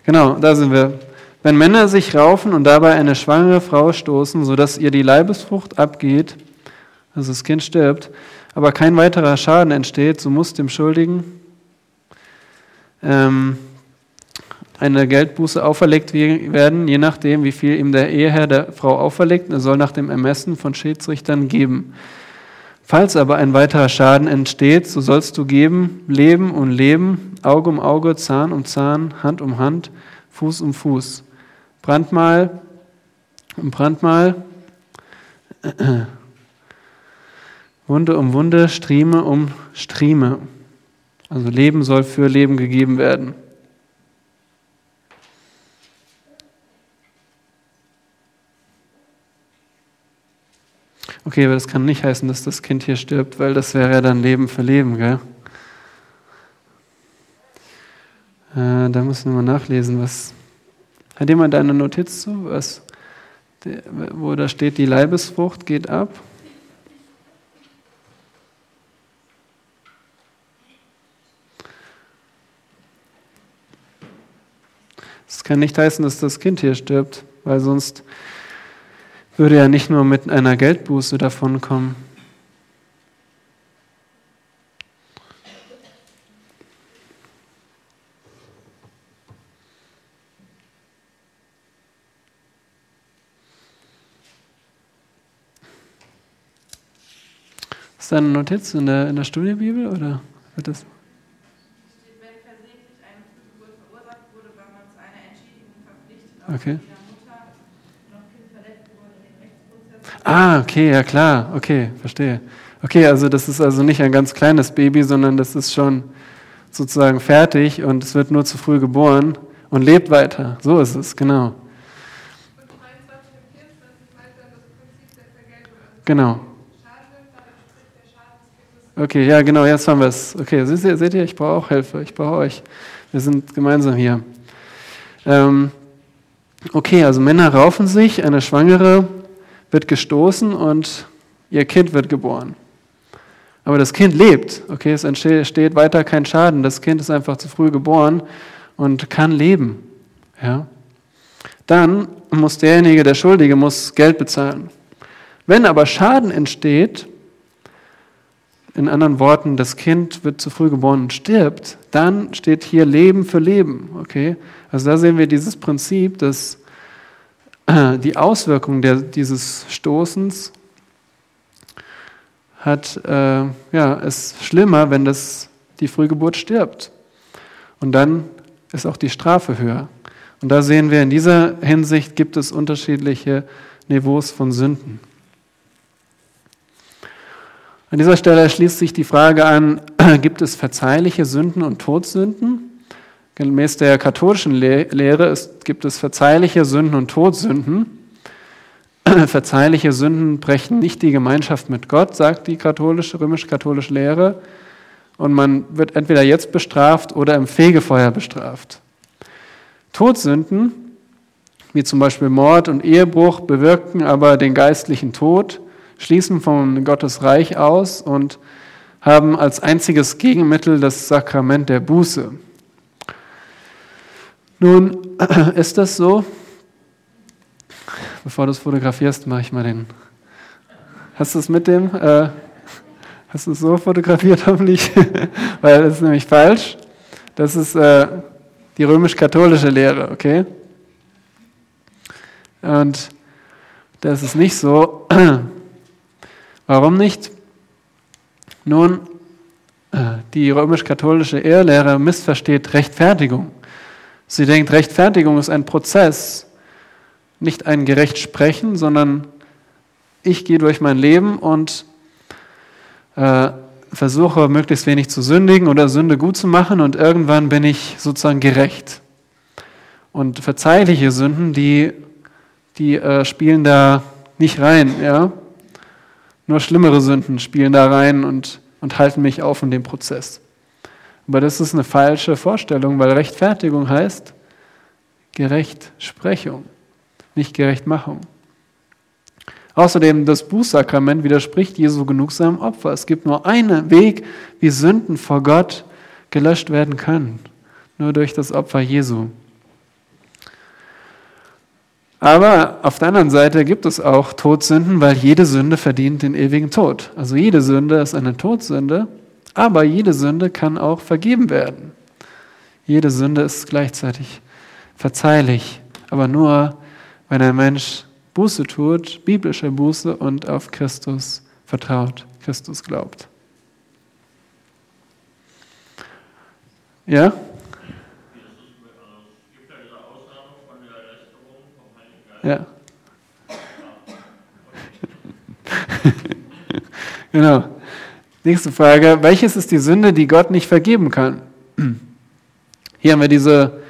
Genau, da sind wir. Wenn Männer sich raufen und dabei eine schwangere Frau stoßen, sodass ihr die Leibesfrucht abgeht, also das Kind stirbt, aber kein weiterer Schaden entsteht, so muss dem Schuldigen ähm, eine Geldbuße auferlegt werden, je nachdem, wie viel ihm der Eheherr der Frau auferlegt. Er soll nach dem Ermessen von Schiedsrichtern geben. Falls aber ein weiterer Schaden entsteht, so sollst du geben Leben um Leben, Auge um Auge, Zahn um Zahn, Hand um Hand, Fuß um Fuß. Brandmal Brandmal, Wunde um Wunde, Strieme um Strieme. Also Leben soll für Leben gegeben werden. Okay, aber das kann nicht heißen, dass das Kind hier stirbt, weil das wäre ja dann Leben für Leben, gell? Äh, da müssen wir mal nachlesen, was. Hat jemand eine Notiz zu, was, wo da steht, die Leibesfrucht geht ab? Es kann nicht heißen, dass das Kind hier stirbt, weil sonst würde er nicht nur mit einer Geldbuße davonkommen. Da eine Notiz in der, in der Studiebibel oder wird das? Okay. Ah, okay, ja klar, okay, verstehe. Okay, also das ist also nicht ein ganz kleines Baby, sondern das ist schon sozusagen fertig und es wird nur zu früh geboren und lebt weiter. So ist es, genau. Und Okay, ja, genau, jetzt haben wir es. Okay, seht ihr, seht ihr ich brauche auch Hilfe, ich brauche euch. Wir sind gemeinsam hier. Ähm, okay, also Männer raufen sich, eine Schwangere wird gestoßen und ihr Kind wird geboren. Aber das Kind lebt, okay, es entsteht weiter kein Schaden. Das Kind ist einfach zu früh geboren und kann leben. Ja. Dann muss derjenige, der Schuldige, muss Geld bezahlen. Wenn aber Schaden entsteht, in anderen Worten, das Kind wird zu früh geboren und stirbt, dann steht hier Leben für Leben. Okay? Also da sehen wir dieses Prinzip, dass äh, die Auswirkung der, dieses Stoßens hat, äh, ja, ist schlimmer, wenn das, die Frühgeburt stirbt. Und dann ist auch die Strafe höher. Und da sehen wir, in dieser Hinsicht gibt es unterschiedliche Niveaus von Sünden. An dieser Stelle schließt sich die Frage an, gibt es verzeihliche Sünden und Todsünden? Gemäß der katholischen Le Lehre ist, gibt es verzeihliche Sünden und Todsünden. Verzeihliche Sünden brechen nicht die Gemeinschaft mit Gott, sagt die katholische, römisch-katholische Lehre. Und man wird entweder jetzt bestraft oder im Fegefeuer bestraft. Todsünden, wie zum Beispiel Mord und Ehebruch, bewirken aber den geistlichen Tod, schließen von Gottes Reich aus und haben als einziges Gegenmittel das Sakrament der Buße. Nun ist das so. Bevor du es fotografierst, mache ich mal den. Hast du es mit dem? Äh, hast du es so fotografiert, hoffentlich? Weil das ist nämlich falsch. Das ist äh, die römisch-katholische Lehre, okay? Und das ist nicht so. Warum nicht? Nun, äh, die römisch-katholische Ehelehre missversteht Rechtfertigung. Sie denkt, Rechtfertigung ist ein Prozess, nicht ein gerecht sprechen, sondern ich gehe durch mein Leben und äh, versuche möglichst wenig zu sündigen oder Sünde gut zu machen und irgendwann bin ich sozusagen gerecht. Und verzeihliche Sünden, die, die äh, spielen da nicht rein, ja. Nur schlimmere Sünden spielen da rein und, und halten mich auf in dem Prozess. Aber das ist eine falsche Vorstellung, weil Rechtfertigung heißt Gerechtsprechung, nicht Gerechtmachung. Außerdem, das Bußsakrament widerspricht Jesu genugsamen Opfer. Es gibt nur einen Weg, wie Sünden vor Gott gelöscht werden können. Nur durch das Opfer Jesu. Aber auf der anderen Seite gibt es auch Todsünden, weil jede Sünde verdient den ewigen Tod. Also jede Sünde ist eine Todsünde, aber jede Sünde kann auch vergeben werden. Jede Sünde ist gleichzeitig verzeihlich, aber nur, wenn ein Mensch Buße tut, biblische Buße und auf Christus vertraut, Christus glaubt. Ja? Ja. genau. Nächste Frage. Welches ist die Sünde, die Gott nicht vergeben kann? Hier haben wir diese,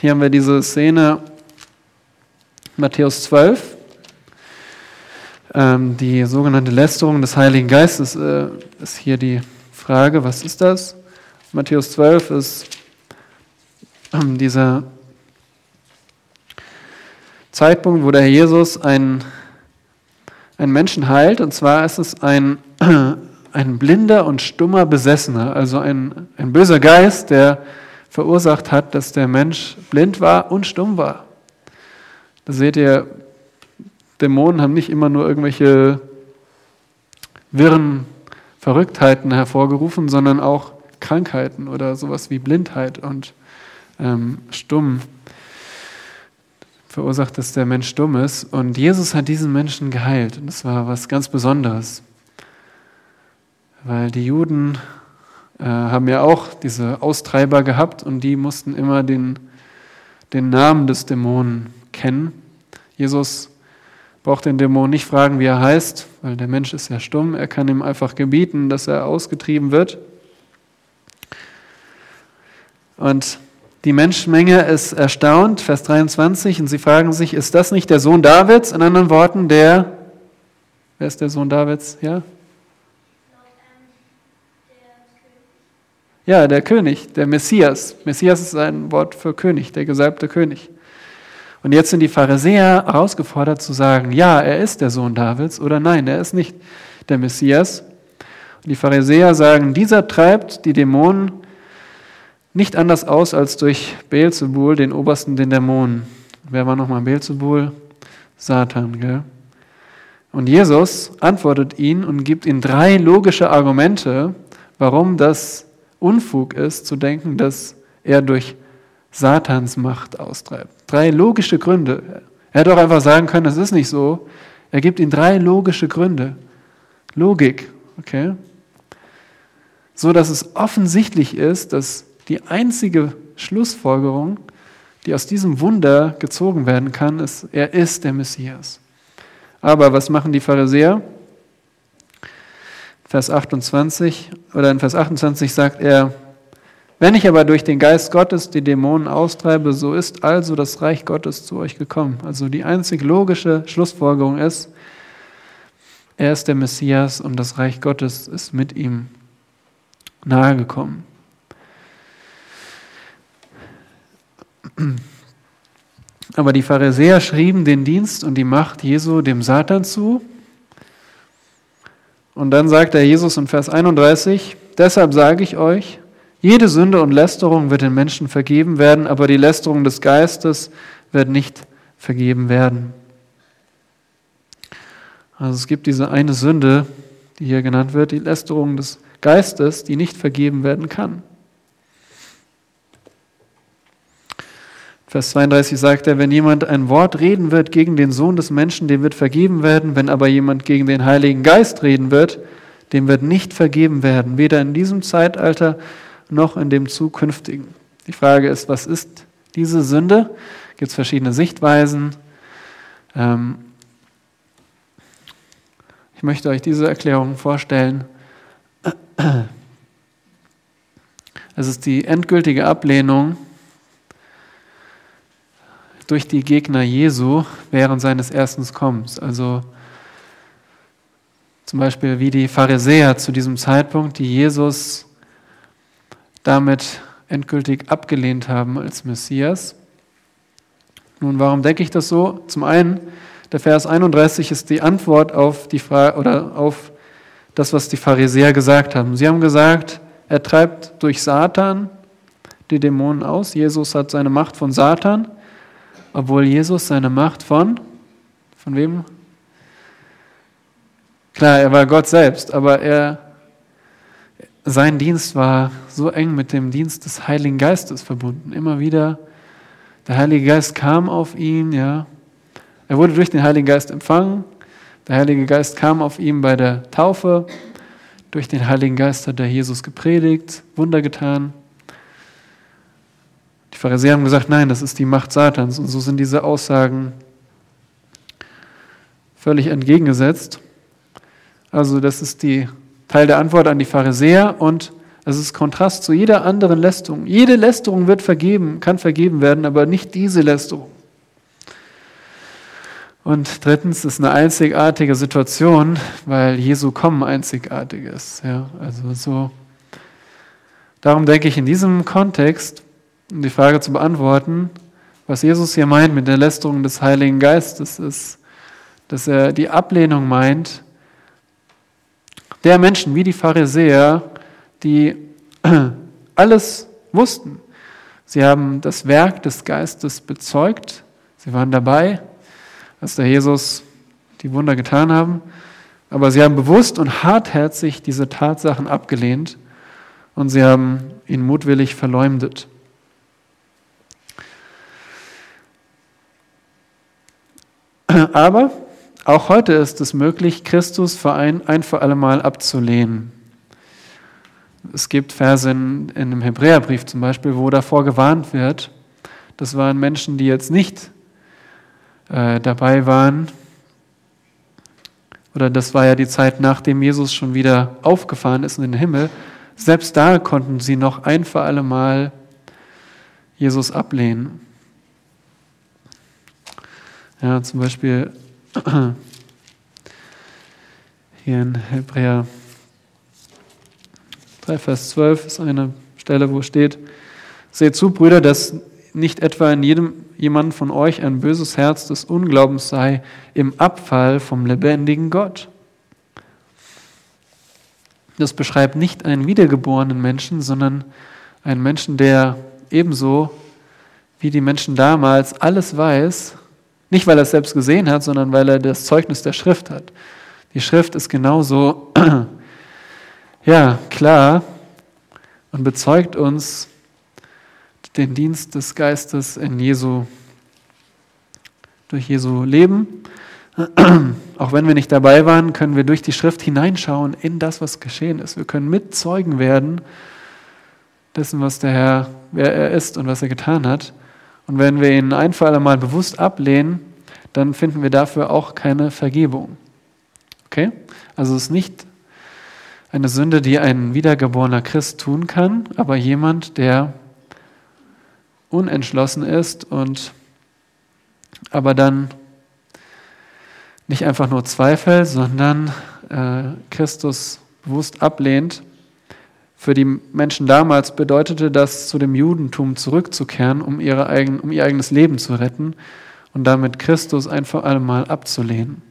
hier haben wir diese Szene, Matthäus 12, ähm, die sogenannte Lästerung des Heiligen Geistes äh, ist hier die Frage, was ist das? Matthäus 12 ist ähm, dieser Zeitpunkt, wo der Herr Jesus einen, einen Menschen heilt, und zwar ist es ein, ein blinder und stummer Besessener, also ein, ein böser Geist, der verursacht hat, dass der Mensch blind war und stumm war. Da seht ihr, Dämonen haben nicht immer nur irgendwelche wirren Verrücktheiten hervorgerufen, sondern auch Krankheiten oder sowas wie Blindheit und ähm, stumm verursacht, dass der Mensch stumm ist. Und Jesus hat diesen Menschen geheilt. Und das war was ganz Besonderes. Weil die Juden äh, haben ja auch diese Austreiber gehabt und die mussten immer den, den Namen des Dämonen kennen. Jesus braucht den Dämon nicht fragen, wie er heißt, weil der Mensch ist ja stumm. Er kann ihm einfach gebieten, dass er ausgetrieben wird. Und die Menschenmenge ist erstaunt, Vers 23, und sie fragen sich, ist das nicht der Sohn Davids? In anderen Worten, der, wer ist der Sohn Davids? Ja? Ja, der König, der Messias. Messias ist ein Wort für König, der gesalbte König. Und jetzt sind die Pharisäer herausgefordert zu sagen, ja, er ist der Sohn Davids oder nein, er ist nicht der Messias. Und die Pharisäer sagen, dieser treibt die Dämonen nicht anders aus als durch Beelzebul, den obersten den Dämonen. Wer war nochmal Beelzebul? Satan, gell? Und Jesus antwortet ihn und gibt ihm drei logische Argumente, warum das Unfug ist, zu denken, dass er durch Satans Macht austreibt. Drei logische Gründe. Er hätte auch einfach sagen können, das ist nicht so. Er gibt ihm drei logische Gründe. Logik, okay? So dass es offensichtlich ist, dass die einzige Schlussfolgerung, die aus diesem Wunder gezogen werden kann, ist, er ist der Messias. Aber was machen die Pharisäer? Vers 28 oder in Vers 28 sagt er, wenn ich aber durch den Geist Gottes die Dämonen austreibe, so ist also das Reich Gottes zu euch gekommen. Also die einzig logische Schlussfolgerung ist, er ist der Messias und das Reich Gottes ist mit ihm nahegekommen. Aber die Pharisäer schrieben den Dienst und die Macht Jesu dem Satan zu. Und dann sagt er Jesus in Vers 31, deshalb sage ich euch, jede Sünde und Lästerung wird den Menschen vergeben werden, aber die Lästerung des Geistes wird nicht vergeben werden. Also es gibt diese eine Sünde, die hier genannt wird, die Lästerung des Geistes, die nicht vergeben werden kann. Vers 32 sagt er, wenn jemand ein Wort reden wird gegen den Sohn des Menschen, dem wird vergeben werden. Wenn aber jemand gegen den Heiligen Geist reden wird, dem wird nicht vergeben werden, weder in diesem Zeitalter noch in dem zukünftigen. Die Frage ist, was ist diese Sünde? Gibt es verschiedene Sichtweisen. Ähm ich möchte euch diese Erklärung vorstellen. Es ist die endgültige Ablehnung durch die Gegner Jesu während seines ersten Kommens. Also zum Beispiel wie die Pharisäer zu diesem Zeitpunkt, die Jesus damit endgültig abgelehnt haben als Messias. Nun, warum denke ich das so? Zum einen, der Vers 31 ist die Antwort auf die Frage oder auf das, was die Pharisäer gesagt haben. Sie haben gesagt, er treibt durch Satan die Dämonen aus. Jesus hat seine Macht von Satan obwohl Jesus seine Macht von, von wem? Klar, er war Gott selbst, aber er, sein Dienst war so eng mit dem Dienst des Heiligen Geistes verbunden. Immer wieder, der Heilige Geist kam auf ihn, ja. Er wurde durch den Heiligen Geist empfangen. Der Heilige Geist kam auf ihn bei der Taufe. Durch den Heiligen Geist hat er Jesus gepredigt, Wunder getan. Die Pharisäer haben gesagt, nein, das ist die Macht Satans. Und so sind diese Aussagen völlig entgegengesetzt. Also das ist die Teil der Antwort an die Pharisäer und es ist Kontrast zu jeder anderen Lästerung. Jede Lästerung wird vergeben, kann vergeben werden, aber nicht diese Lästerung. Und drittens ist eine einzigartige Situation, weil Jesu Kommen einzigartig ist. Ja, also so. Darum denke ich in diesem Kontext um die Frage zu beantworten, was Jesus hier meint mit der Lästerung des Heiligen Geistes, ist, dass er die Ablehnung meint der Menschen wie die Pharisäer, die alles wussten, Sie haben das Werk des Geistes bezeugt. Sie waren dabei, als der Jesus die Wunder getan haben. Aber sie haben bewusst und hartherzig diese Tatsachen abgelehnt und sie haben ihn mutwillig verleumdet. Aber auch heute ist es möglich, Christus für ein, ein für alle Mal abzulehnen. Es gibt Verse in, in dem Hebräerbrief zum Beispiel, wo davor gewarnt wird. Das waren Menschen, die jetzt nicht äh, dabei waren. Oder das war ja die Zeit, nachdem Jesus schon wieder aufgefahren ist in den Himmel. Selbst da konnten sie noch ein für alle Mal Jesus ablehnen. Ja, zum Beispiel hier in Hebräer 3, Vers 12 ist eine Stelle, wo steht, Seht zu, Brüder, dass nicht etwa in jedem jemand von euch ein böses Herz des Unglaubens sei im Abfall vom lebendigen Gott. Das beschreibt nicht einen wiedergeborenen Menschen, sondern einen Menschen, der ebenso wie die Menschen damals alles weiß, nicht, weil er es selbst gesehen hat, sondern weil er das Zeugnis der Schrift hat. Die Schrift ist genauso, ja, klar und bezeugt uns den Dienst des Geistes in Jesu, durch Jesu Leben. Auch wenn wir nicht dabei waren, können wir durch die Schrift hineinschauen in das, was geschehen ist. Wir können Mitzeugen werden dessen, was der Herr, wer er ist und was er getan hat. Und wenn wir ihn ein für alle Mal bewusst ablehnen, dann finden wir dafür auch keine Vergebung. Okay? Also es ist nicht eine Sünde, die ein wiedergeborener Christ tun kann, aber jemand, der unentschlossen ist und aber dann nicht einfach nur zweifelt, sondern äh, Christus bewusst ablehnt für die Menschen damals bedeutete das, zu dem Judentum zurückzukehren, um, ihre eigen, um ihr eigenes Leben zu retten und damit Christus ein für alle Mal abzulehnen.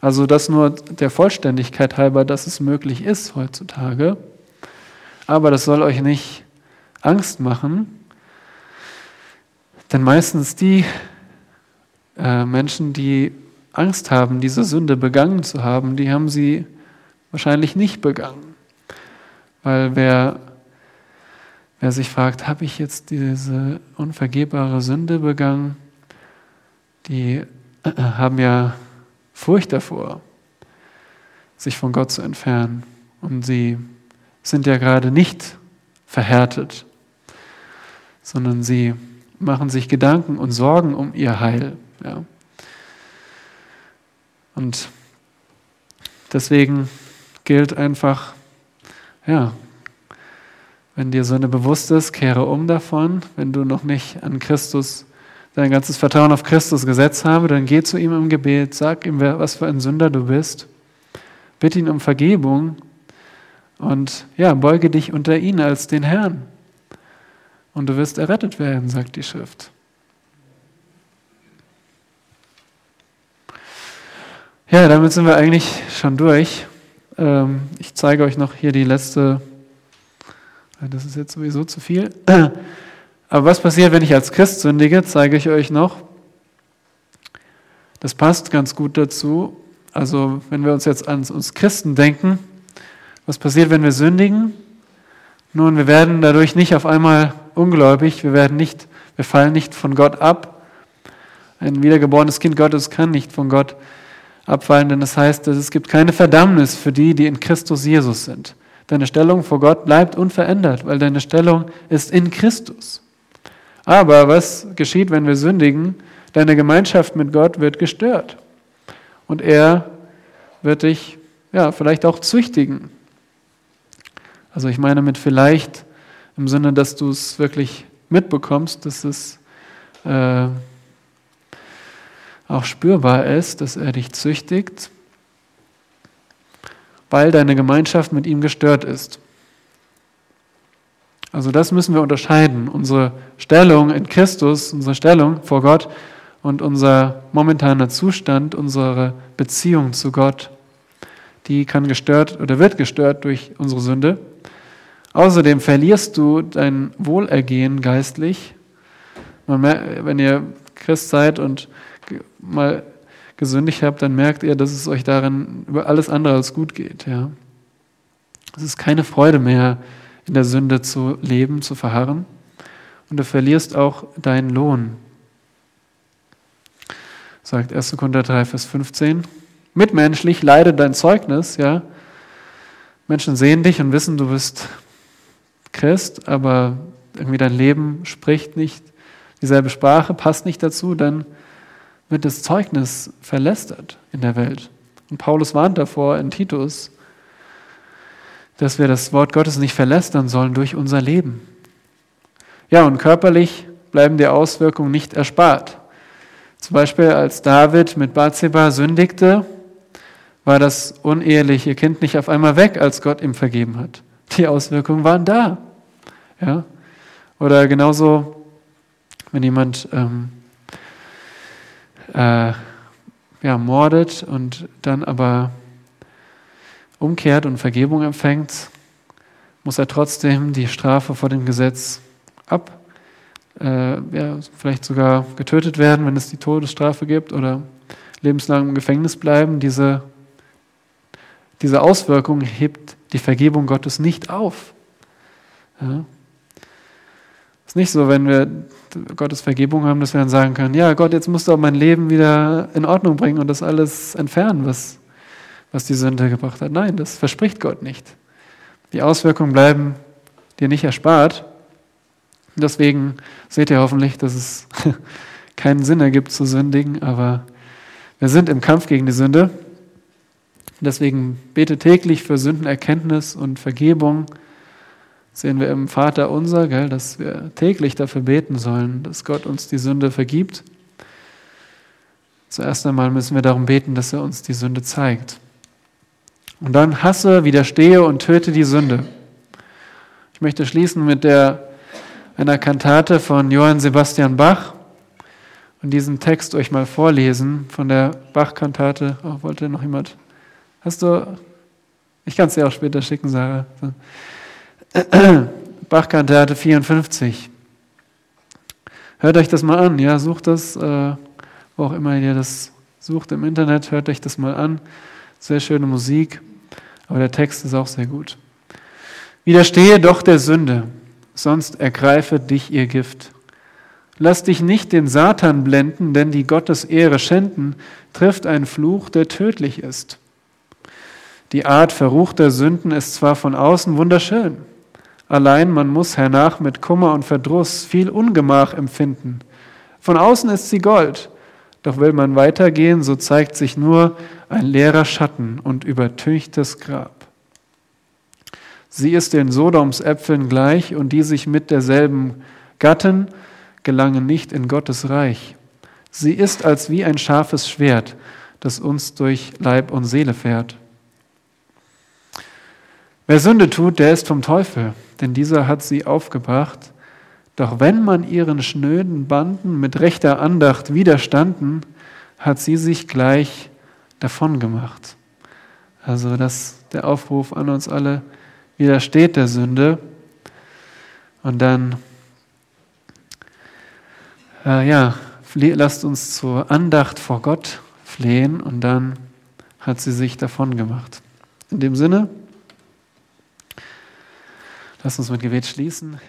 Also das nur der Vollständigkeit halber, dass es möglich ist heutzutage. Aber das soll euch nicht Angst machen, denn meistens die äh, Menschen, die Angst haben, diese Sünde begangen zu haben, die haben sie wahrscheinlich nicht begangen. Weil wer, wer sich fragt, habe ich jetzt diese unvergebbare Sünde begangen, die äh, haben ja Furcht davor, sich von Gott zu entfernen. Und sie sind ja gerade nicht verhärtet, sondern sie machen sich Gedanken und Sorgen um ihr Heil. Ja. Und deswegen gilt einfach, ja, wenn dir Sünde bewusst ist, kehre um davon. Wenn du noch nicht an Christus, dein ganzes Vertrauen auf Christus gesetzt habe, dann geh zu ihm im Gebet, sag ihm, was für ein Sünder du bist. Bitte ihn um Vergebung und ja, beuge dich unter ihn als den Herrn. Und du wirst errettet werden, sagt die Schrift. Ja, damit sind wir eigentlich schon durch. Ähm, ich zeige euch noch hier die letzte, das ist jetzt sowieso zu viel. Aber was passiert, wenn ich als Christ sündige, zeige ich euch noch. Das passt ganz gut dazu. Also wenn wir uns jetzt an uns Christen denken, was passiert, wenn wir sündigen? Nun, wir werden dadurch nicht auf einmal ungläubig, wir werden nicht, wir fallen nicht von Gott ab. Ein wiedergeborenes Kind Gottes kann nicht von Gott abfallen, denn das heißt, es gibt keine Verdammnis für die, die in Christus Jesus sind. Deine Stellung vor Gott bleibt unverändert, weil deine Stellung ist in Christus. Aber was geschieht, wenn wir sündigen? Deine Gemeinschaft mit Gott wird gestört. Und er wird dich ja, vielleicht auch züchtigen. Also ich meine mit vielleicht im Sinne, dass du es wirklich mitbekommst, dass es äh, auch spürbar ist, dass er dich züchtigt, weil deine Gemeinschaft mit ihm gestört ist. Also das müssen wir unterscheiden. Unsere Stellung in Christus, unsere Stellung vor Gott und unser momentaner Zustand, unsere Beziehung zu Gott, die kann gestört oder wird gestört durch unsere Sünde. Außerdem verlierst du dein Wohlergehen geistlich. Wenn ihr Christ seid und mal gesündigt habt, dann merkt ihr, dass es euch darin über alles andere als gut geht. Ja. Es ist keine Freude mehr, in der Sünde zu leben, zu verharren. Und du verlierst auch deinen Lohn. Sagt 1. Korinther 3, Vers 15. Mitmenschlich leidet dein Zeugnis, ja. Menschen sehen dich und wissen, du bist Christ, aber irgendwie dein Leben spricht nicht dieselbe Sprache, passt nicht dazu, dann wird das Zeugnis verlästert in der Welt. Und Paulus warnt davor in Titus, dass wir das Wort Gottes nicht verlästern sollen durch unser Leben. Ja, und körperlich bleiben die Auswirkungen nicht erspart. Zum Beispiel, als David mit Bathseba sündigte, war das uneheliche Kind nicht auf einmal weg, als Gott ihm vergeben hat. Die Auswirkungen waren da. Ja? Oder genauso, wenn jemand ähm, äh, ja, mordet und dann aber umkehrt und Vergebung empfängt, muss er trotzdem die Strafe vor dem Gesetz ab, äh, ja, vielleicht sogar getötet werden, wenn es die Todesstrafe gibt oder lebenslang im Gefängnis bleiben. Diese, diese Auswirkung hebt die Vergebung Gottes nicht auf. Ja. Ist nicht so, wenn wir Gottes Vergebung haben, dass wir dann sagen können, ja Gott, jetzt musst du auch mein Leben wieder in Ordnung bringen und das alles entfernen, was, was die Sünde gebracht hat. Nein, das verspricht Gott nicht. Die Auswirkungen bleiben dir nicht erspart. Deswegen seht ihr hoffentlich, dass es keinen Sinn ergibt zu sündigen, aber wir sind im Kampf gegen die Sünde. Deswegen bete täglich für Sündenerkenntnis und Vergebung sehen wir im Vater unser, gell, dass wir täglich dafür beten sollen, dass Gott uns die Sünde vergibt. Zuerst einmal müssen wir darum beten, dass er uns die Sünde zeigt. Und dann hasse, widerstehe und töte die Sünde. Ich möchte schließen mit der, einer Kantate von Johann Sebastian Bach und diesen Text euch mal vorlesen von der Bach-Kantate. Oh, wollte noch jemand? Hast du? Ich kann es dir auch später schicken, Sarah. Bachkantate 54. Hört euch das mal an, ja, sucht das, äh, wo auch immer ihr das sucht im Internet, hört euch das mal an. Sehr schöne Musik, aber der Text ist auch sehr gut. Widerstehe doch der Sünde, sonst ergreife dich ihr Gift. Lass dich nicht den Satan blenden, denn die Gottes Ehre schänden, trifft ein Fluch, der tödlich ist. Die Art verruchter Sünden ist zwar von außen wunderschön, Allein man muss hernach mit Kummer und Verdruss viel Ungemach empfinden. Von außen ist sie Gold, doch will man weitergehen, so zeigt sich nur ein leerer Schatten und übertünchtes Grab. Sie ist den Sodoms Äpfeln gleich und die sich mit derselben gatten, gelangen nicht in Gottes Reich. Sie ist als wie ein scharfes Schwert, das uns durch Leib und Seele fährt. Wer Sünde tut, der ist vom Teufel, denn dieser hat sie aufgebracht. Doch wenn man ihren schnöden Banden mit rechter Andacht widerstanden, hat sie sich gleich davongemacht. Also das der Aufruf an uns alle, widersteht der Sünde. Und dann, äh, ja, lasst uns zur Andacht vor Gott flehen und dann hat sie sich davongemacht. In dem Sinne, Lass uns mit Gebet schließen.